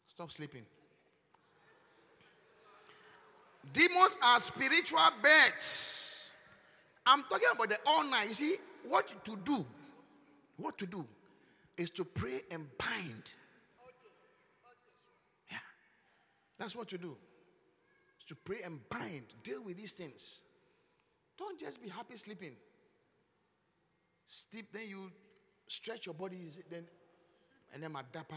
Stop sleeping. Demons are spiritual birds. I'm talking about the night. You see, what to do, what to do is to pray and bind. Yeah. That's what to do. Is to pray and bind, deal with these things. Don't just be happy sleeping. Sleep, then you stretch your body, then and then my madapa.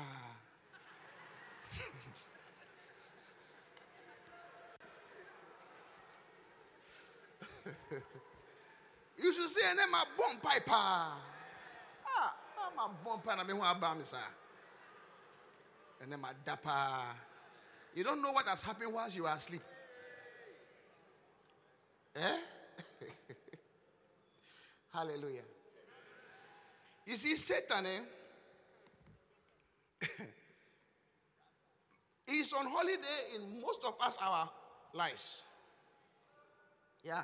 you should say, and then my bomb piper. Ah, my bomb piper, I mean, what about me, sir? And then my dapa. You don't know what has happened whilst you are asleep. Eh? Hallelujah. You see, Satan, eh? He's on holiday in most of us our lives. Yeah.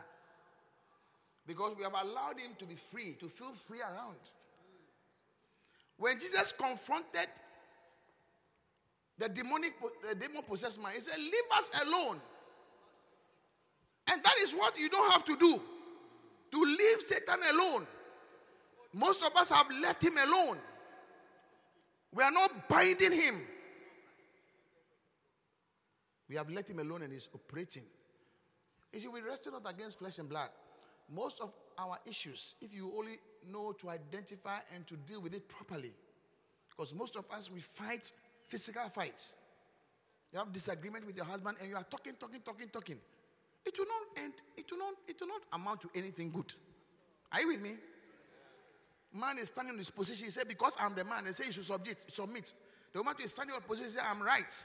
Because we have allowed him to be free, to feel free around. When Jesus confronted the demonic, the demon possessed man, he said, Leave us alone. And that is what you don't have to do to leave Satan alone. Most of us have left him alone. We are not binding him. We have let him alone and he's operating. You see, we wrestle not against flesh and blood. Most of our issues, if you only know to identify and to deal with it properly, because most of us we fight physical fights. You have disagreement with your husband and you are talking, talking, talking, talking. It will not end, it will not, it will not amount to anything good. Are you with me? Man is standing in his position. He said, Because I'm the man, they say you should submit. submit. The moment you stand in your position, I'm right.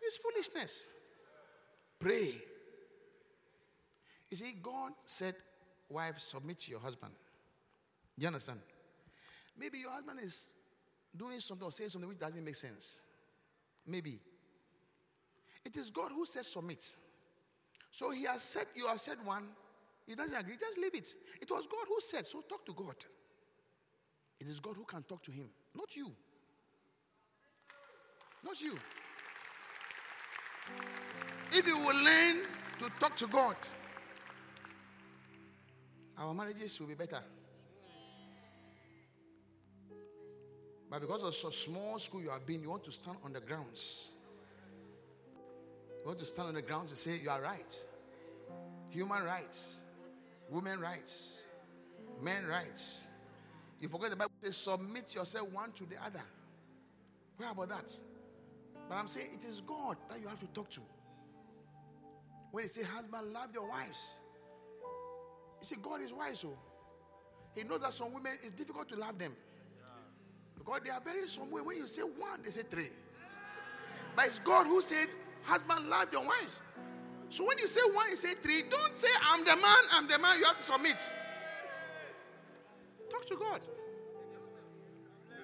It's foolishness. Pray. You see, God said, Wife, submit to your husband. You understand? Maybe your husband is doing something or saying something which doesn't make sense. Maybe. It is God who said submit. So he has said, you have said one, he doesn't agree, just leave it. It was God who said, so talk to God. It is God who can talk to him, not you. Not you. If you will learn to talk to God, our marriages will be better. But because of so small school you have been, you want to stand on the grounds. You want to stand on the grounds and say, You are right. Human rights, women rights, men rights. You forget the Bible says, Submit yourself one to the other. Where about that? But I'm saying it is God that you have to talk to. When he say, Husband, love your wives. You see, God is wise, so oh. He knows that some women, it's difficult to love them. Because they are very some way. When you say one, they say three. But it's God who said, Husband, love your wives. So when you say one, you say three, don't say, I'm the man, I'm the man, you have to submit. Talk to God.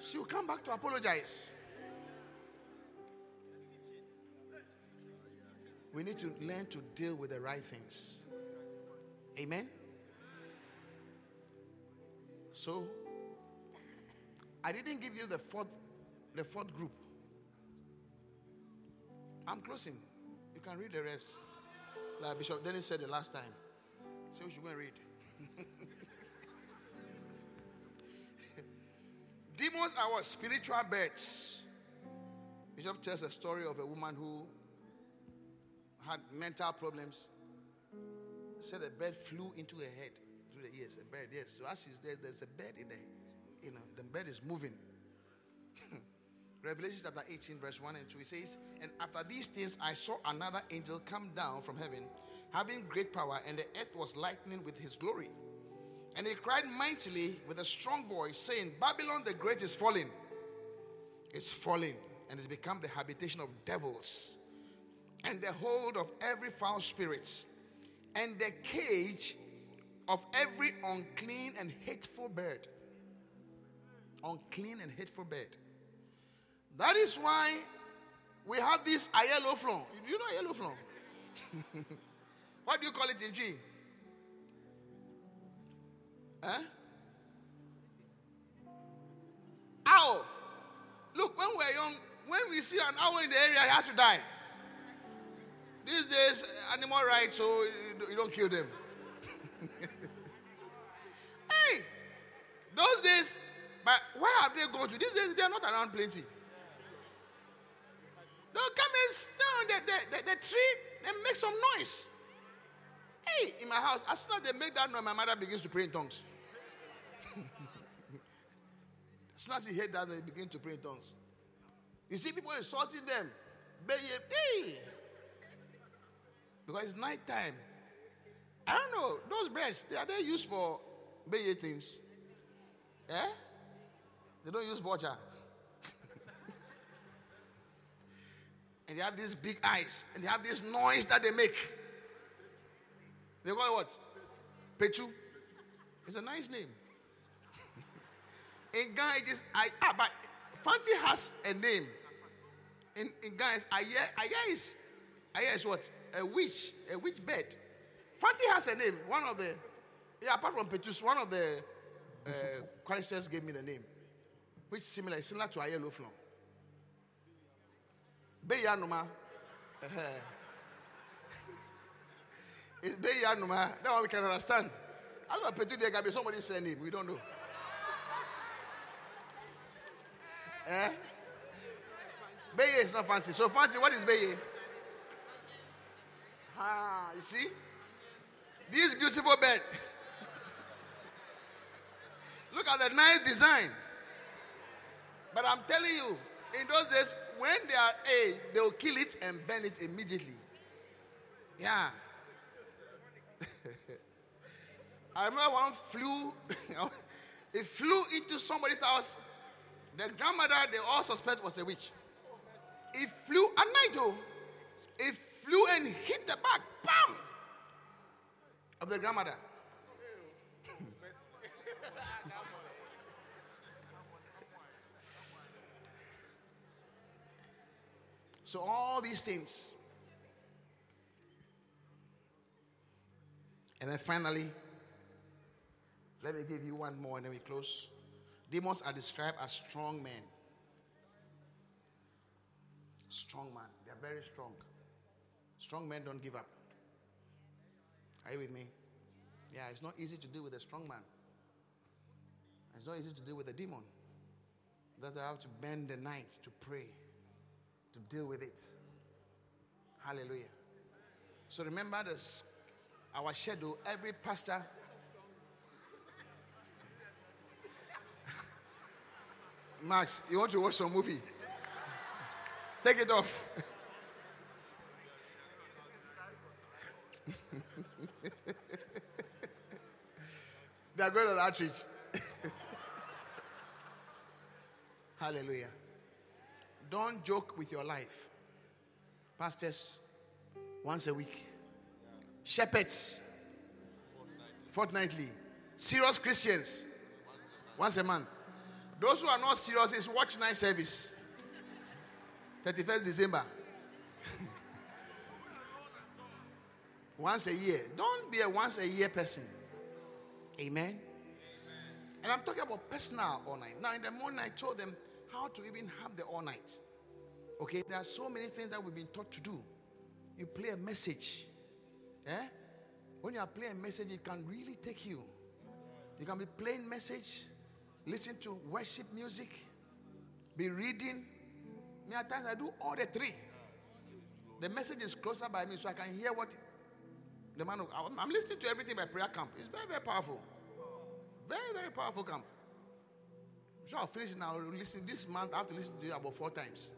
She will come back to apologize. We need to learn to deal with the right things. Amen. So, I didn't give you the fourth, the fourth group. I'm closing. You can read the rest. Like Bishop Dennis said the last time. So we should go and read. Demons are what? Spiritual birds. Bishop tells a story of a woman who had mental problems. Said a bird flew into her head, through the ears. A bird, yes. So as she's there, there's a bird in there. You know, the bed is moving. Revelation chapter 18, verse 1 and 2, it says, And after these things I saw another angel come down from heaven, having great power, and the earth was lightning with his glory. And he cried mightily with a strong voice, saying, Babylon the Great is falling. It's falling, and it's become the habitation of devils, and the hold of every foul spirit, and the cage of every unclean and hateful bird. Unclean and hateful bed. That is why we have this ayellow flow. Do you know ayellow flow? what do you call it in Twi? Huh? Owl. Look, when we're young, when we see an owl in the area, he has to die. These days, animal rights, so you don't kill them. hey, those days, but where have they gone to? These days, they are not around plenty. They'll come and stand on the, the, the, the tree and make some noise. Hey, in my house, as soon as they make that noise, my mother begins to pray in tongues. as soon as he heard that, they begin to pray in tongues. You see people insulting them. Hey. Because it's night time. I don't know. Those birds, they are they used for baby things? Eh? They don't use vulture. and they have these big eyes, and they have this noise that they make. They call it what? Petu. It's a nice name. in Ghana, it is I. Ah, but Fanti has a name. In in Ghana, it's Aya. Aya is Aya is what? A witch. A witch bed. Fanti has a name. One of the yeah, apart from Petus, one of the uh, choristers gave me the name, which is similar, similar to Aya Loflon. Beyanuma. It's Beyanuma. That one we can understand. As for Petu, there can be somebody's surname. We don't know. Eh? Beye is not Fanti. So Fanti, what is Beye? Ah, you see? This beautiful bed. Look at the nice design. But I'm telling you, in those days, when they are A, they will kill it and burn it immediately. Yeah. I remember one flew, it flew into somebody's house. The grandmother, they all suspect was a witch. It flew at night though. It flew and hit the back, bam, of the grandmother. So all these things. And then finally, let me give you one more and then we close. Demons are described as strong men. Strong man. They are very strong. Strong men don't give up. Are you with me? Yeah, it's not easy to deal with a strong man. It's not easy to deal with a demon. That I have to bend the night to pray, to deal with it. Hallelujah. So remember this our schedule, every pastor Max, you want to watch some movie? Take it off. they are going on outreach. Hallelujah. Don't joke with your life. Pastors, once a week. Shepherds, fortnightly. Serious Christians, once a month. Those who are not serious is watch night service. 31st December. once a year. Don't be a once a year person. Amen. Amen. And I'm talking about personal all night. Now, in the morning, I told them how to even have the all night. Okay, there are so many things that we've been taught to do. You play a message. Eh? When you are playing a message, it can really take you. You can be playing message, listen to worship music, be reading. Me at times I do all the three. The message is closer by me, so I can hear what the man. I'm listening to everything by prayer camp. It's very very powerful, very very powerful camp. So I'll finish now. Listen this month. I have to listen to you about four times.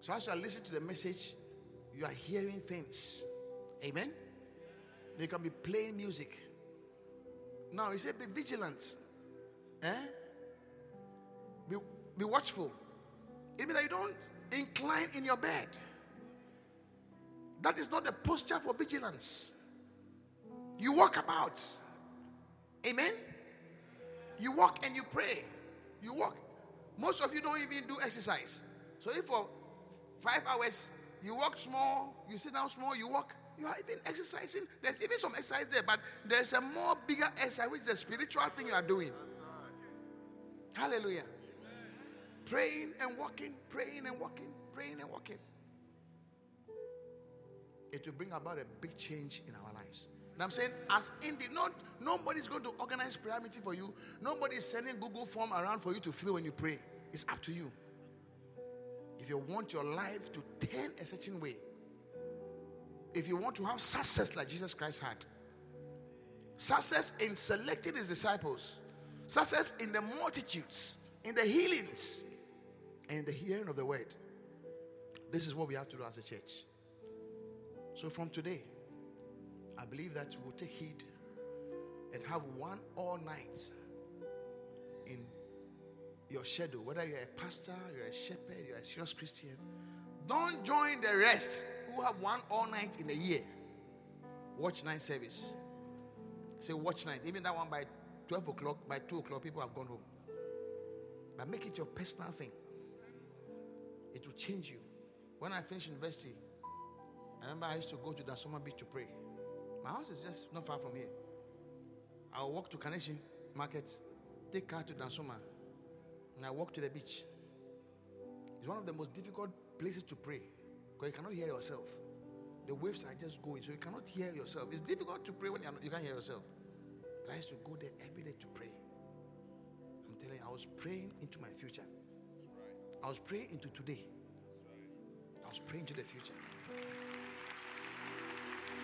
So as I listen to the message, you are hearing things. Amen. They can be playing music. Now he said, be vigilant. Eh? Be, be watchful. It means that you don't incline in your bed. That is not the posture for vigilance. You walk about. Amen. You walk and you pray. You walk. Most of you don't even do exercise. So if for five hours you walk small, you sit down small, you walk, you are even exercising. There's even some exercise there, but there's a more bigger exercise, which is a spiritual thing you are doing. Hallelujah. Praying and walking, praying and walking, praying and walking. it will bring about a big change in our lives. I'm saying, as indeed, not nobody's going to organize prayer meeting for you. Nobody's sending Google form around for you to fill when you pray. It's up to you. If you want your life to turn a certain way, if you want to have success like Jesus Christ had, success in selecting his disciples, success in the multitudes, in the healings, and in the hearing of the word. This is what we have to do as a church. So from today, I believe that we'll take heed and have one all night in your shadow, whether you're a pastor, you're a shepherd, you're a serious Christian. Don't join the rest who have one all night in a year. Watch night service. Say watch night. Even that one by 12 o'clock, by 2 o'clock, people have gone home. But make it your personal thing. It will change you. When I finished university, I remember I used to go to Dansoman Beach to pray. My house is just not far from here. I'll walk to Kaneshie Market, take car to Dansoman, and I walk to the beach. It's one of the most difficult places to pray because you cannot hear yourself. The waves are just going, so you cannot hear yourself. It's difficult to pray when not, you can't hear yourself. But I used to go there every day to pray. I'm telling you, I was praying into my future. I was praying into today. I was praying to the future.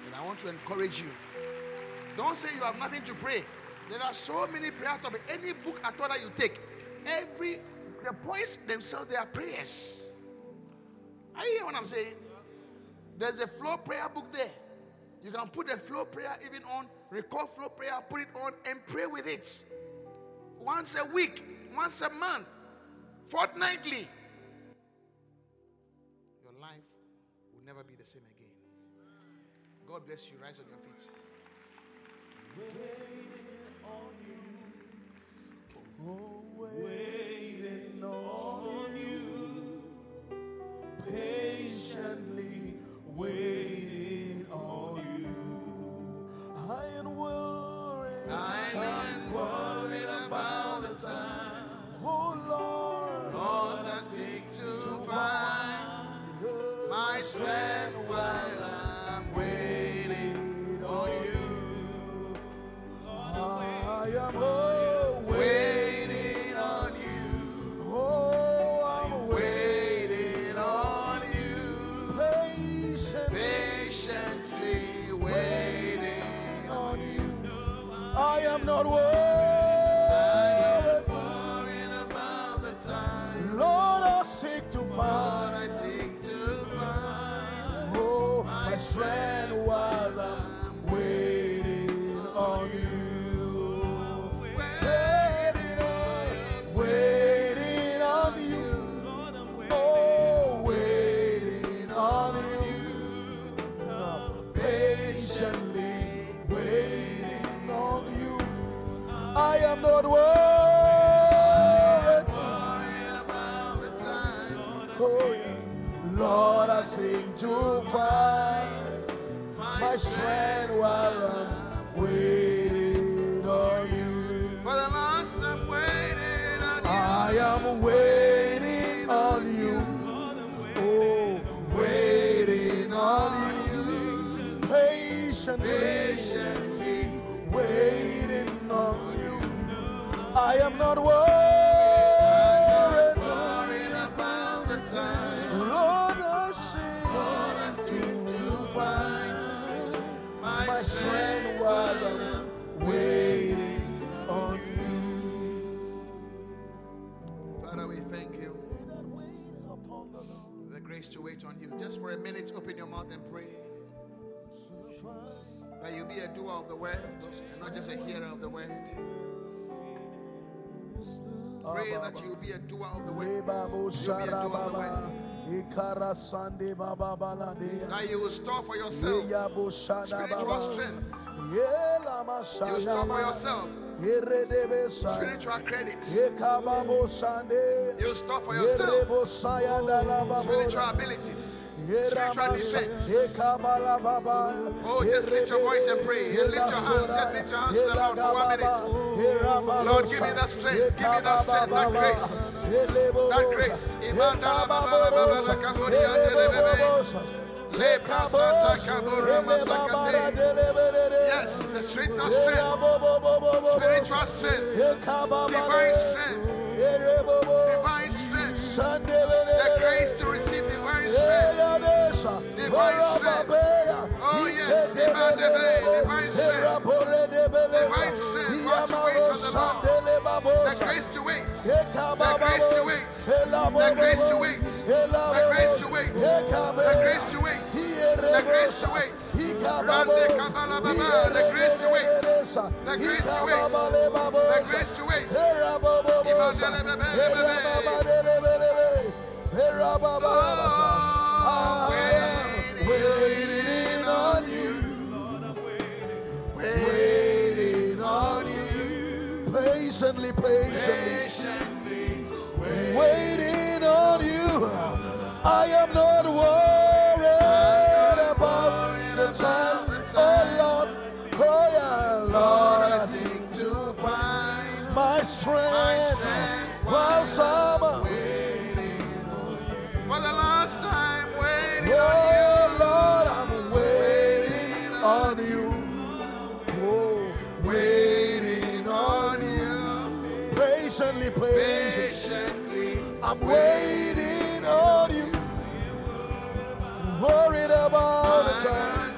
And I want to encourage you. Don't say you have nothing to pray. There are so many prayer topics. Any book at all that you take, every the points themselves, they are prayers. Are you hear what I'm saying? There's a flow prayer book there. You can put the flow prayer even on, record flow prayer, put it on, and pray with it. Once a week, once a month, fortnightly. Your life will never be the same again. God bless you. Rise on your feet. waiting on you, patiently waiting of the word and not just a hearer of the word. Pray that you will be a doer of the word. You'll be a doer of the word. That you will store for yourself spiritual strength. You will store for yourself spiritual credit. You will store for yourself spiritual abilities, spiritual defense. Oh, just lift your voice and pray. Lift your hands. Just lift your hands to the Lord for one minute. Lord, give me that strength. Give me that strength, that grace. That grace. Yes, the strength of strength. Spiritual strength. Divine strength. Divine strength. The grace to receive divine strength. Divine strength. Oh, yes. Divine, divine strength. Divine strength. Once you wait the The grace to wait. The grace to wait. The grace to wait. The grace to wait. The grace to wait. The grace to wait. Rande kabala baba. The grace to wait. The grace to wait. The grace to wait. Imandele bebe bebe. Oh, patiently, patiently, waiting on you. I am not worried about the time, oh Lord, oh yeah, Lord, I seek to find my strength while summer. For the last time, waiting Oh Lord, I'm waiting on you. Worried about the time,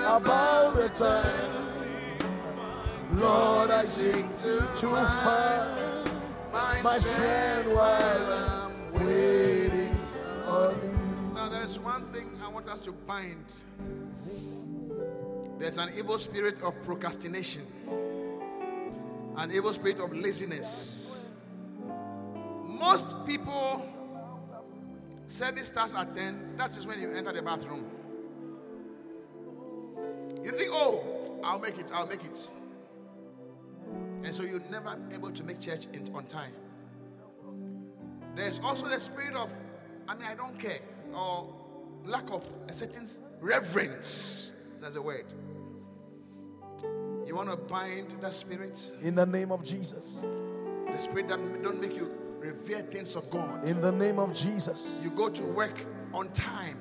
about the time. Lord, I seek to find my strength. while I'm waiting on you. Now, there's one thing I want us to bind. There's an evil spirit of procrastination, an evil spirit of laziness. Most people, service starts at 10. That is when you enter the bathroom. You think, oh, I'll make it, I'll make it. And so you're never able to make church in, on time. There's also the spirit of, I mean, I don't care, or lack of a certain reverence. That's a word. You want to bind that spirit, In the name of Jesus. the spirit that don't make you revere things of God. In the name of Jesus. You go to work on time,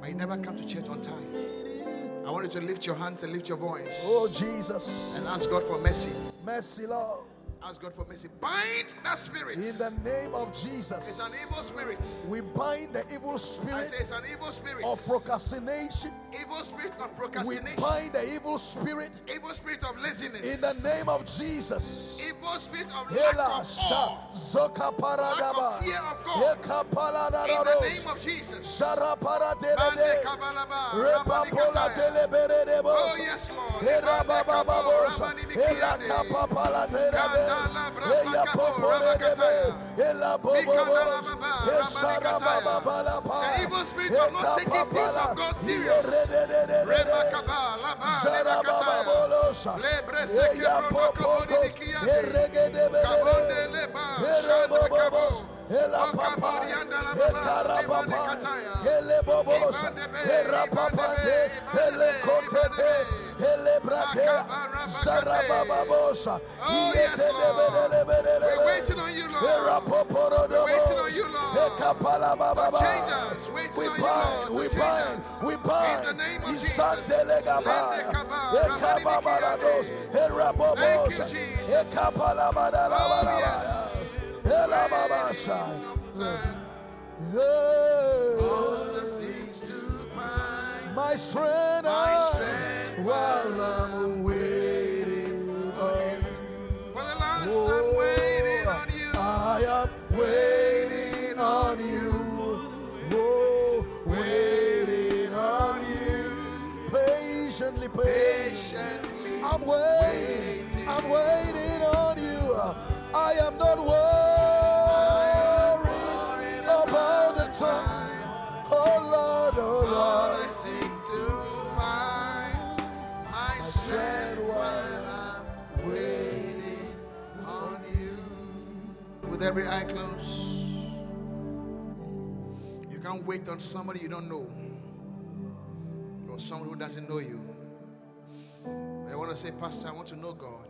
but you never come to church on time. I want you to lift your hands and lift your voice Oh, Jesus. and ask God for mercy. Mercy, Lord. Ask God for mercy. Bind that spirit. In the name of Jesus. It's an evil spirit. We bind the evil spirit. I say it's an evil spirit. of procrastination. Evil spirit of procrastination. We bind the evil spirit Evil spirit of laziness. in the name of Jesus. Evil spirit of lack of awe. Lack of fear of God. In the name of Jesus. Shara Bande paradelede. kabalaba, Repa pola rabanikataya. delebere Oh yes, Lord. Hera Bande baba kabo, babosa. rabanibikiyande. Hela kapa paladere. Kandala brasa Eya popore debe. rabakataya. Ela bobo Mikandala bos. baba, Esara rabanikataya. baba bala pa. The evil spirit of not taking things of God serious. Yere Rebakaba, laba, Zara baba lebakataya. bolosa. Lebre Eya seke popokos. bronokobodibikiyande. Erege Kabonde debere. leba, Hele shanda kabo. Bobos. Ela papa. Okaborianda la He baba, papa. Hele bobos. Ibande Hera papa de. Hele kotete. Hele bratea. Makabarabakate. Baba bosa. Yete Lord. lebele lebele We're waiting on you, Lord. Hera poporo We're waiting on dobos. you, Lord. He kapala baba ba. change us. Waiting We bind, we bind, we bind. the name of Isandele Jesus. gabaya. Lende kaba, He rabani kababarados. bikiyande. He rabobos. Thank you, Jesus. He kapala badala Oh, badala. yes. He la baba shai. Time Hey. also seeks to find My strength, strength while I'm waiting on For the last time oh, waiting on you. I am waiting on you. Oh, waiting on you. Patiently, patiently. I'm waiting. Waiting. I'm waiting on you. I am not worried every eye closed, you can't wait on somebody you don't know or someone who doesn't know you. I want to say, Pastor, I want to know God.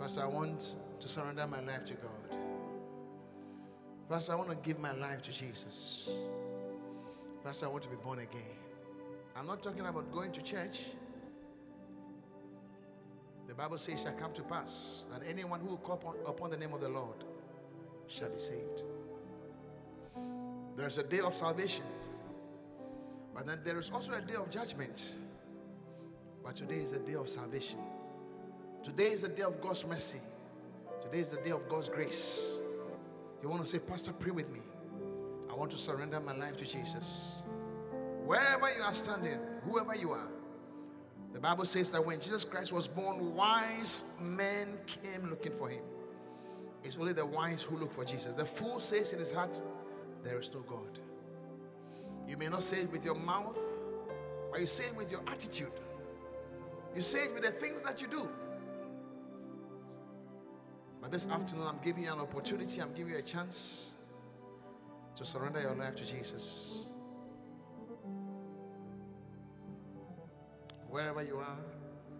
Pastor, I want to surrender my life to God. Pastor, I want to give my life to Jesus. Pastor, I want to be born again. I'm not talking about going to church. The Bible says, shall come to pass that anyone who will call upon, upon the name of the Lord shall be saved. There's a day of salvation, but then there is also a day of judgment. But today is the day of salvation. Today is the day of God's mercy. Today is the day of God's grace. You want to say, Pastor, pray with me. I want to surrender my life to Jesus. Wherever you are standing, whoever you are, the Bible says that when Jesus Christ was born, wise men came looking for him. It's only the wise who look for Jesus. The fool says in his heart, There is no God. You may not say it with your mouth, but you say it with your attitude. You say it with the things that you do. But this afternoon, I'm giving you an opportunity, I'm giving you a chance to surrender your life to Jesus. Wherever you are,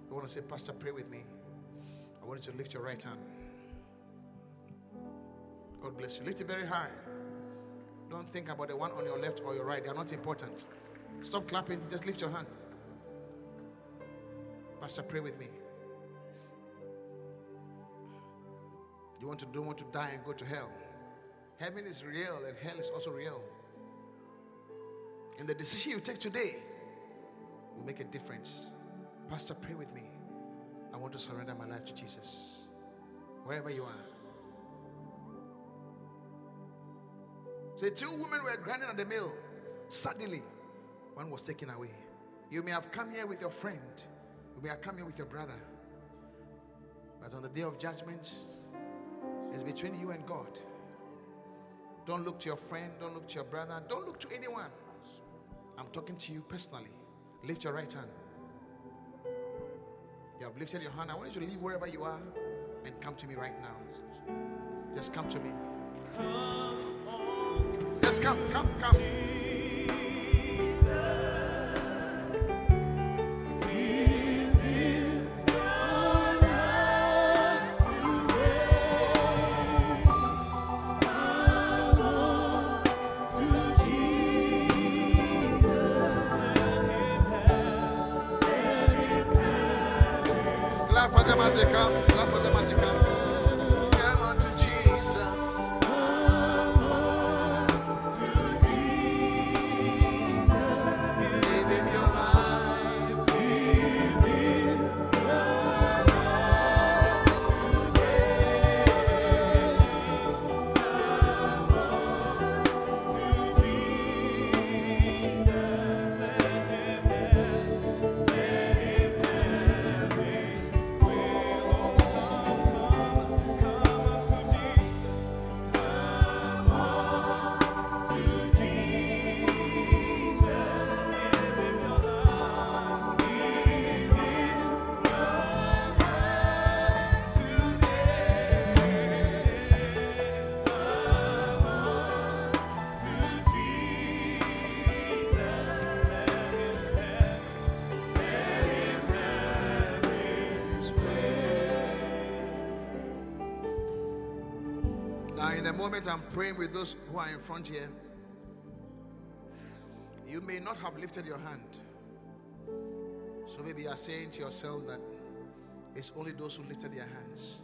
you want to say, Pastor, pray with me. I want you to lift your right hand. God bless you. Lift it very high. Don't think about the one on your left or your right, they are not important. Stop clapping, just lift your hand. Pastor, pray with me. You want to don't want to die and go to hell. Heaven is real and hell is also real. And the decision you take today will make a difference. Pastor, pray with me. I want to surrender my life to Jesus. Wherever you are. Say, two women were grinding at the mill. Suddenly, one was taken away. You may have come here with your friend, you may have come here with your brother. But on the day of judgment, it's between you and God. Don't look to your friend, don't look to your brother, don't look to anyone. I'm talking to you personally. Lift your right hand. You have lifted your hand. I want you to leave wherever you are and come to me right now. Just come to me. Just come, come, come. Moment I'm praying with those who are in front here, you may not have lifted your hand. So maybe you are saying to yourself that it's only those who lifted their hands.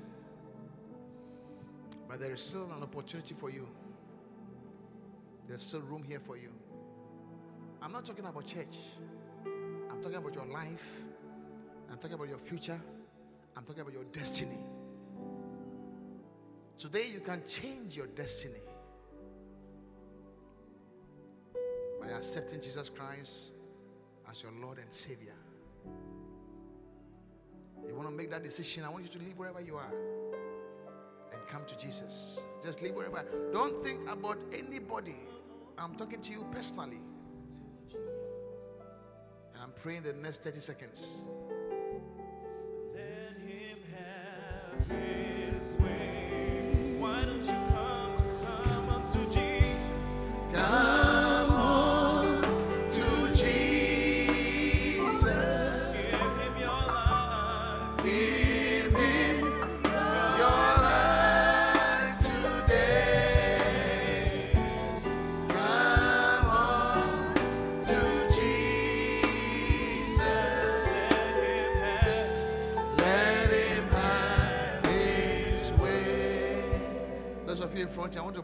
But there is still an opportunity for you. There's still room here for you. I'm not talking about church. I'm talking about your life. I'm talking about your future. I'm talking about your destiny. Today you can change your destiny by accepting Jesus Christ as your Lord and Savior. You want to make that decision? I want you to leave wherever you are and come to Jesus. Just leave wherever. Don't think about anybody. I'm talking to you personally. And I'm praying the next 30 seconds.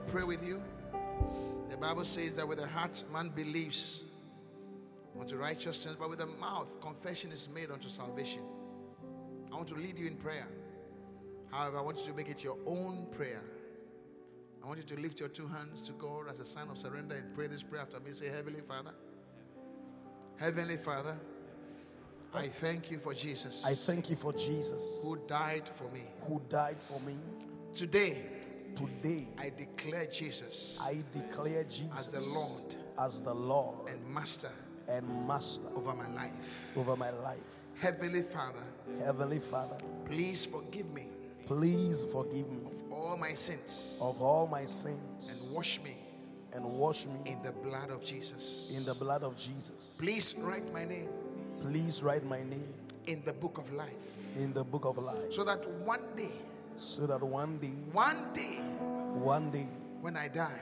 Pray with you. The Bible says that with the heart man believes unto righteousness, but with the mouth confession is made unto salvation. I want to lead you in prayer. However, I want you to make it your own prayer. I want you to lift your two hands to God as a sign of surrender and pray this prayer after me. Say, Heavenly Father, Heavenly Father, I thank you for Jesus I thank you for Jesus who died for me. who died for me. Today, Today, I declare Jesus I declare Jesus as the Lord as the Lord and Master and Master over my life. over my life. Heavenly Father, Heavenly Father, please forgive me please forgive me of all my sins of all my sins and wash me and wash me in the blood of Jesus. in the blood of Jesus. Please write my name Please write my name in the book of life in the book of life so that one day, so that one day, one day, one day, when I die,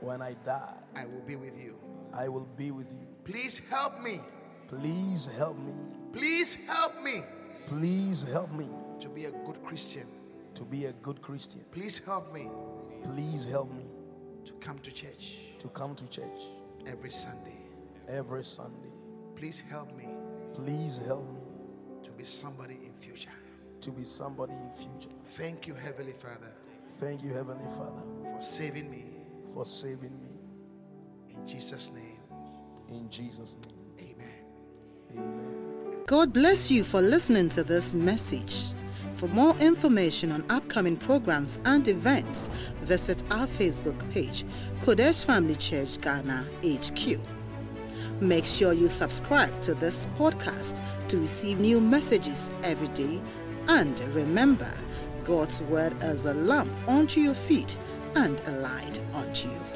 when I die, I will be with you. I will be with you. Please help me. Please help me. Please help me Please help me to be a good Christian. to be a good Christian. Please help me Please help me to come to church to come to church every Sunday. every Sunday. Please help me Please help me to be somebody in future. to be somebody in future. Thank you, Heavenly Father, Thank you, Heavenly Father, for saving me. for saving me. In Jesus' name, In Jesus' name, amen. amen. God bless you for listening to this message. For more information on upcoming programs and events, visit our Facebook page, Qodesh Family Church Ghana HQ. Make sure you subscribe to this podcast to receive new messages every day. And remember, God's word as a lamp unto your feet and a light unto your.